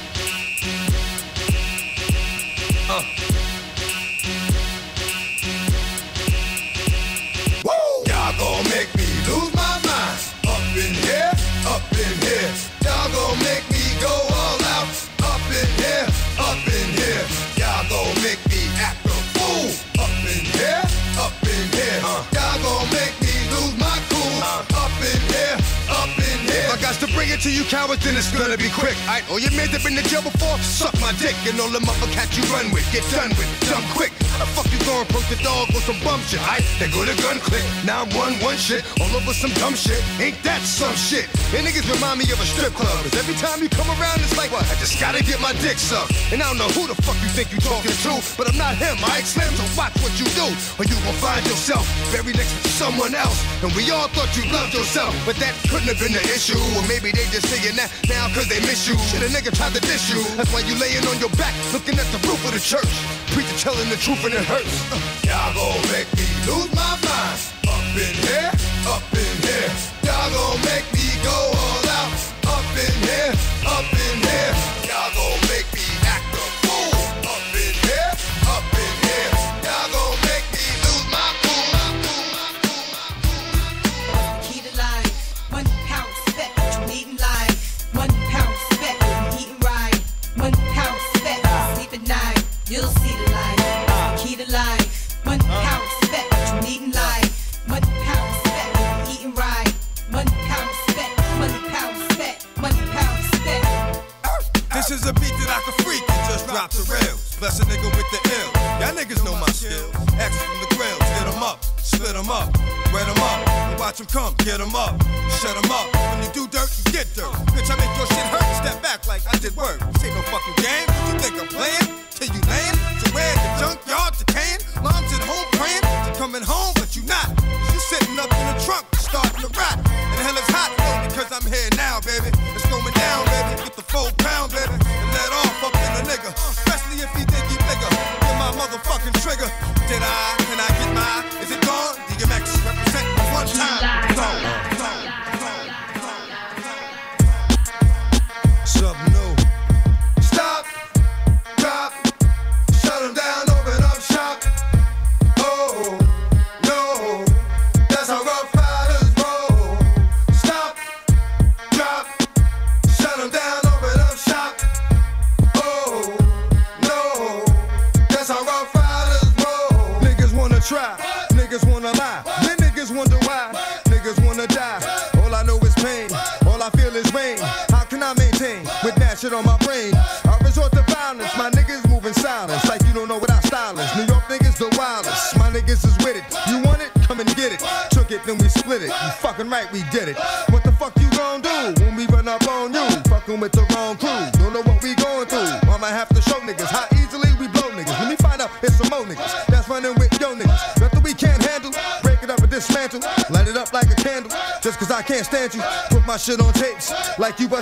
It to you cowards, then it's gonna be quick. Aight, all your that been to jail before, suck my dick. And all the motherfuckers you run with, get done with, dumb quick. How the fuck you gonna the dog with some bum shit? I, they go to gun click. Now I'm one, one shit, all over some dumb shit. Ain't that some shit? And niggas remind me of a strip club. Cause every time you come around, it's like, what? I just gotta get my dick sucked. And I don't know who the fuck you think you talking to, but I'm not him, I Slim, so watch what you do. Or you gon' find yourself very next to someone else. And we all thought you loved yourself, but that couldn't have been the issue. Or maybe they just saying that now cause they miss you. Shit, a nigga tried to diss you. That's why you laying on your back, looking at the roof of the church. Preacher telling the truth and it hurts. Y'all gon' make me lose my mind. Up in here, up in here. Y'all gon' make me go all out. Up in here, up in here. The rails. Bless a nigga with the ill. Y'all niggas know my skills. X from the grills, hit 'em up, split 'em up, wet 'em up, and watch watch 'em come, get get 'em up, shut shut 'em up. When you do dirt, you get dirt. Bitch, I make your shit hurt, step back like I did work. This ain't no fucking game. You think I'm playing? Till you laying? So where Did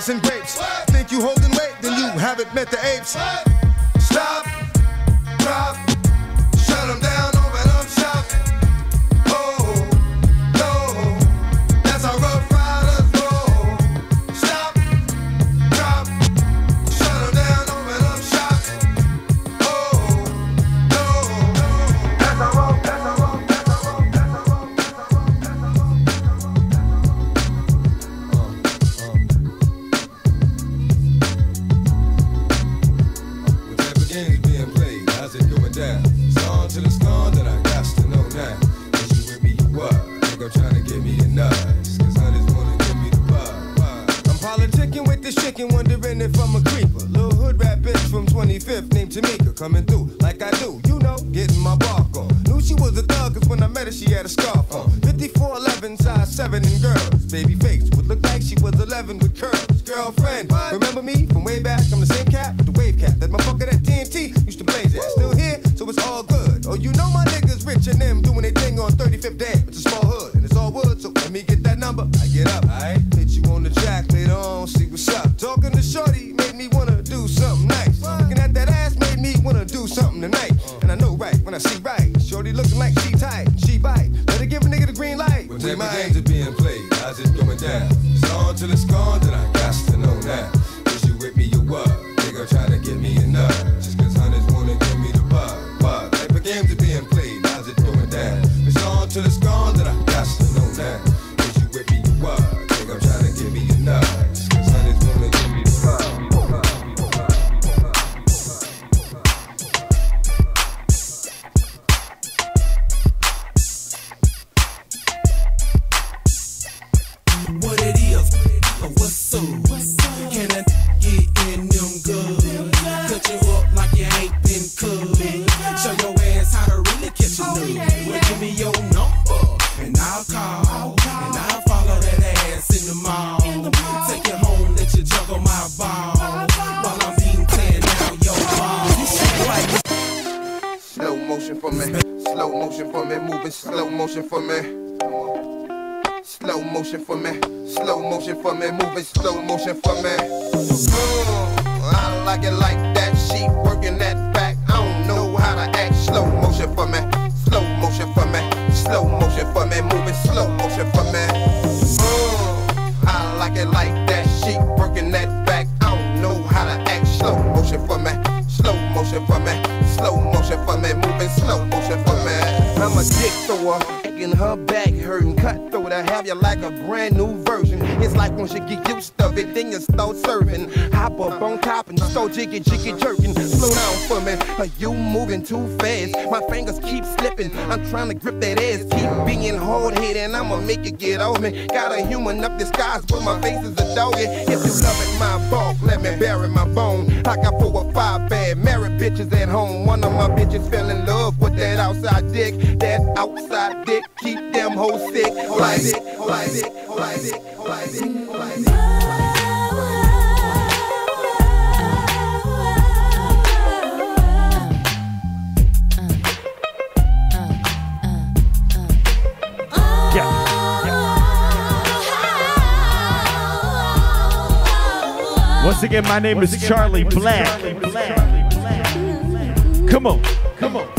busting grapes. Think you holding weight, then you haven't met the apes. grip that ass, keep being hard headed, I'ma make you get off me. Got a human up disguise, but my face is a dog. My name is Charlie Blac. Come on, come on.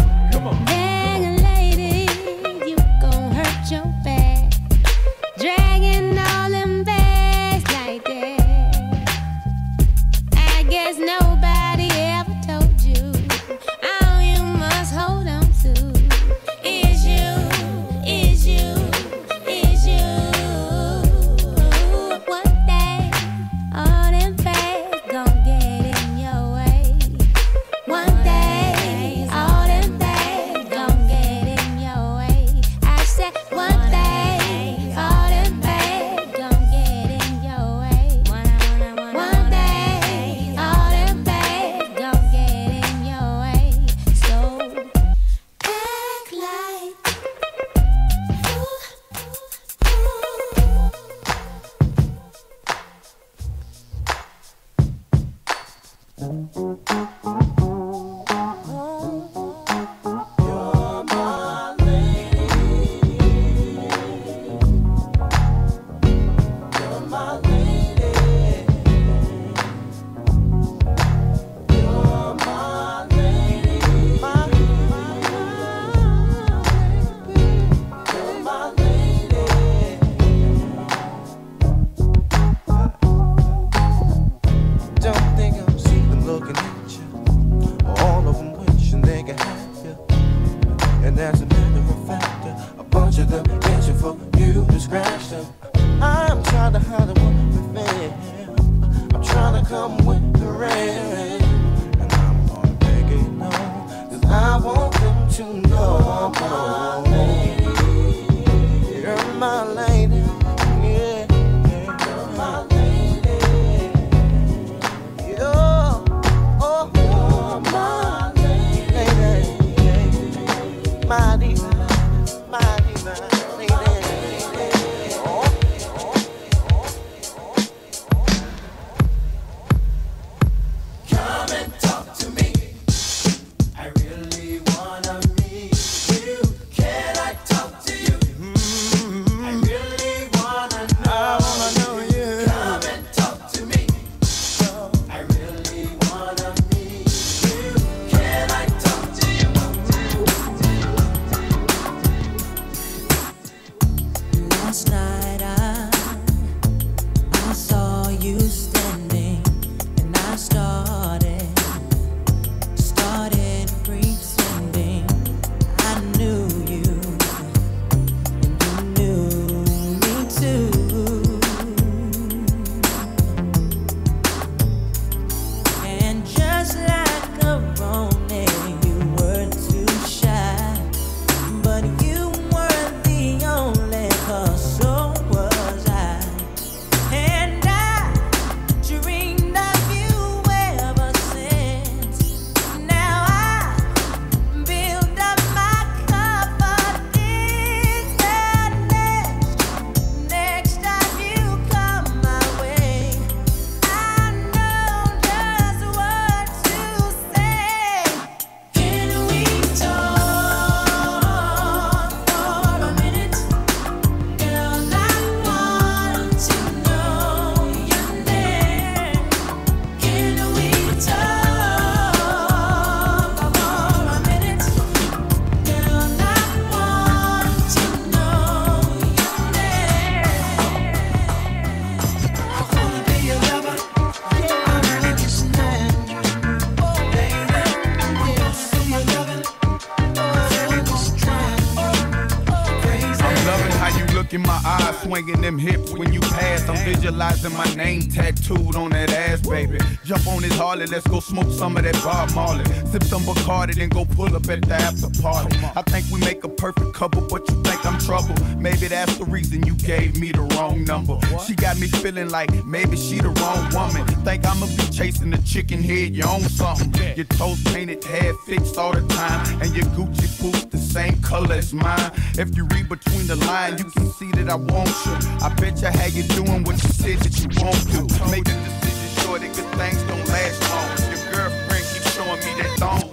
Visualizing my name tattooed on that ass, baby. Jump on this Harley, let's go smoke some of that Bob Marley. Sip some Bacardi, then go pull up at the after party. I think we make a perfect couple, but you think I'm trouble. Maybe that's the reason you gave me the wrong number. She got me feeling like maybe she the wrong woman. Think I'ma be chasing the chicken head, you own something. Your toes painted, hair fixed all the time, and your Gucci boots the same color as mine. If you read between the lines, you that I want you. I bet you how you doing what you said that you won't do. Make the decision sure that good things don't last long. Your girlfriend keeps showing me that thong.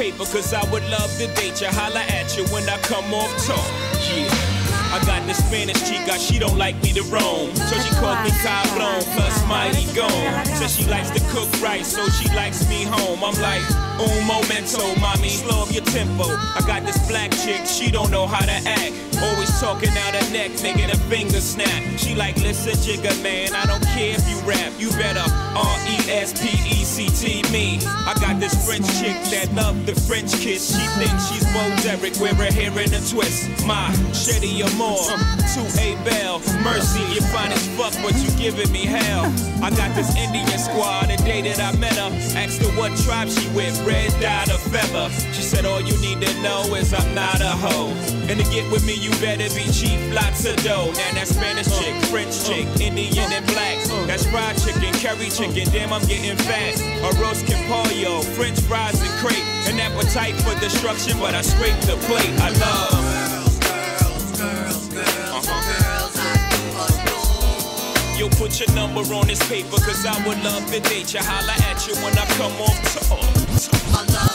Paper, cause I would love to date you. Holla at you when I come off talk. Yeah. I got the Spanish chica, she don't like me to roam. So she calls me Cablon, plus mighty gone. Says she likes to cook right, so she likes me home. I'm like, un momento, mommy, slow up your tempo. I got this black chick, she don't know how to act. Always talking out her neck, making her finger snap. She like, listen, Jigga man, I don't care if you rap. You better R-E-S-P-E-C-T me. I got this French chick that love the French kiss. She thinks she's Bo Derek, wear her hair in a twist. My Shetty Amore, to A Bell. Mercy, you fine as fuck, but you giving me hell. I got this Indian squad, the day that I met her. Asked her what tribe she with, red dot or feather. She said, all you need to know is I'm not a hoe. And to get with me, you better be cheap, lots of dough. Now that Spanish chick, French chick, Indian and black. That's fried chicken, curry chicken, damn, I'm getting fat. A roast can pollo, French fries and crepe. An appetite for destruction, but I scrape the plate. I love. Uh-huh. Yo, put your number on this paper, cause I would love to date you. Holla at you when I come off tour.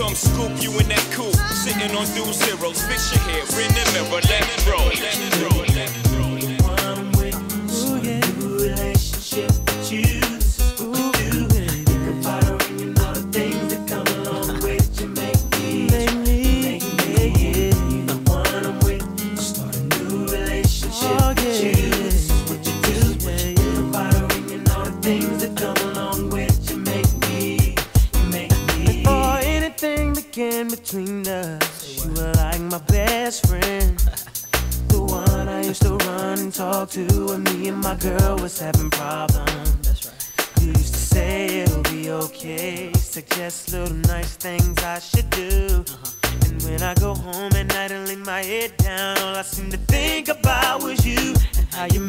Come scoop you in that coupe, sitting on dual zeros. Fix your hair in the mirror, let it roll, let it roll, let it roll. was having problems. That's right. You used to say it'll be okay. Suggest little nice things I should do. Uh-huh. And when I go home at night and lay my head down, all I seem to think about was you and how you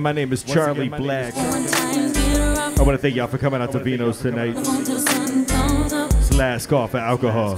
again, my name is Charlie again, Blac. I want to thank y'all for coming out to Vino's tonight. It's last call for alcohol.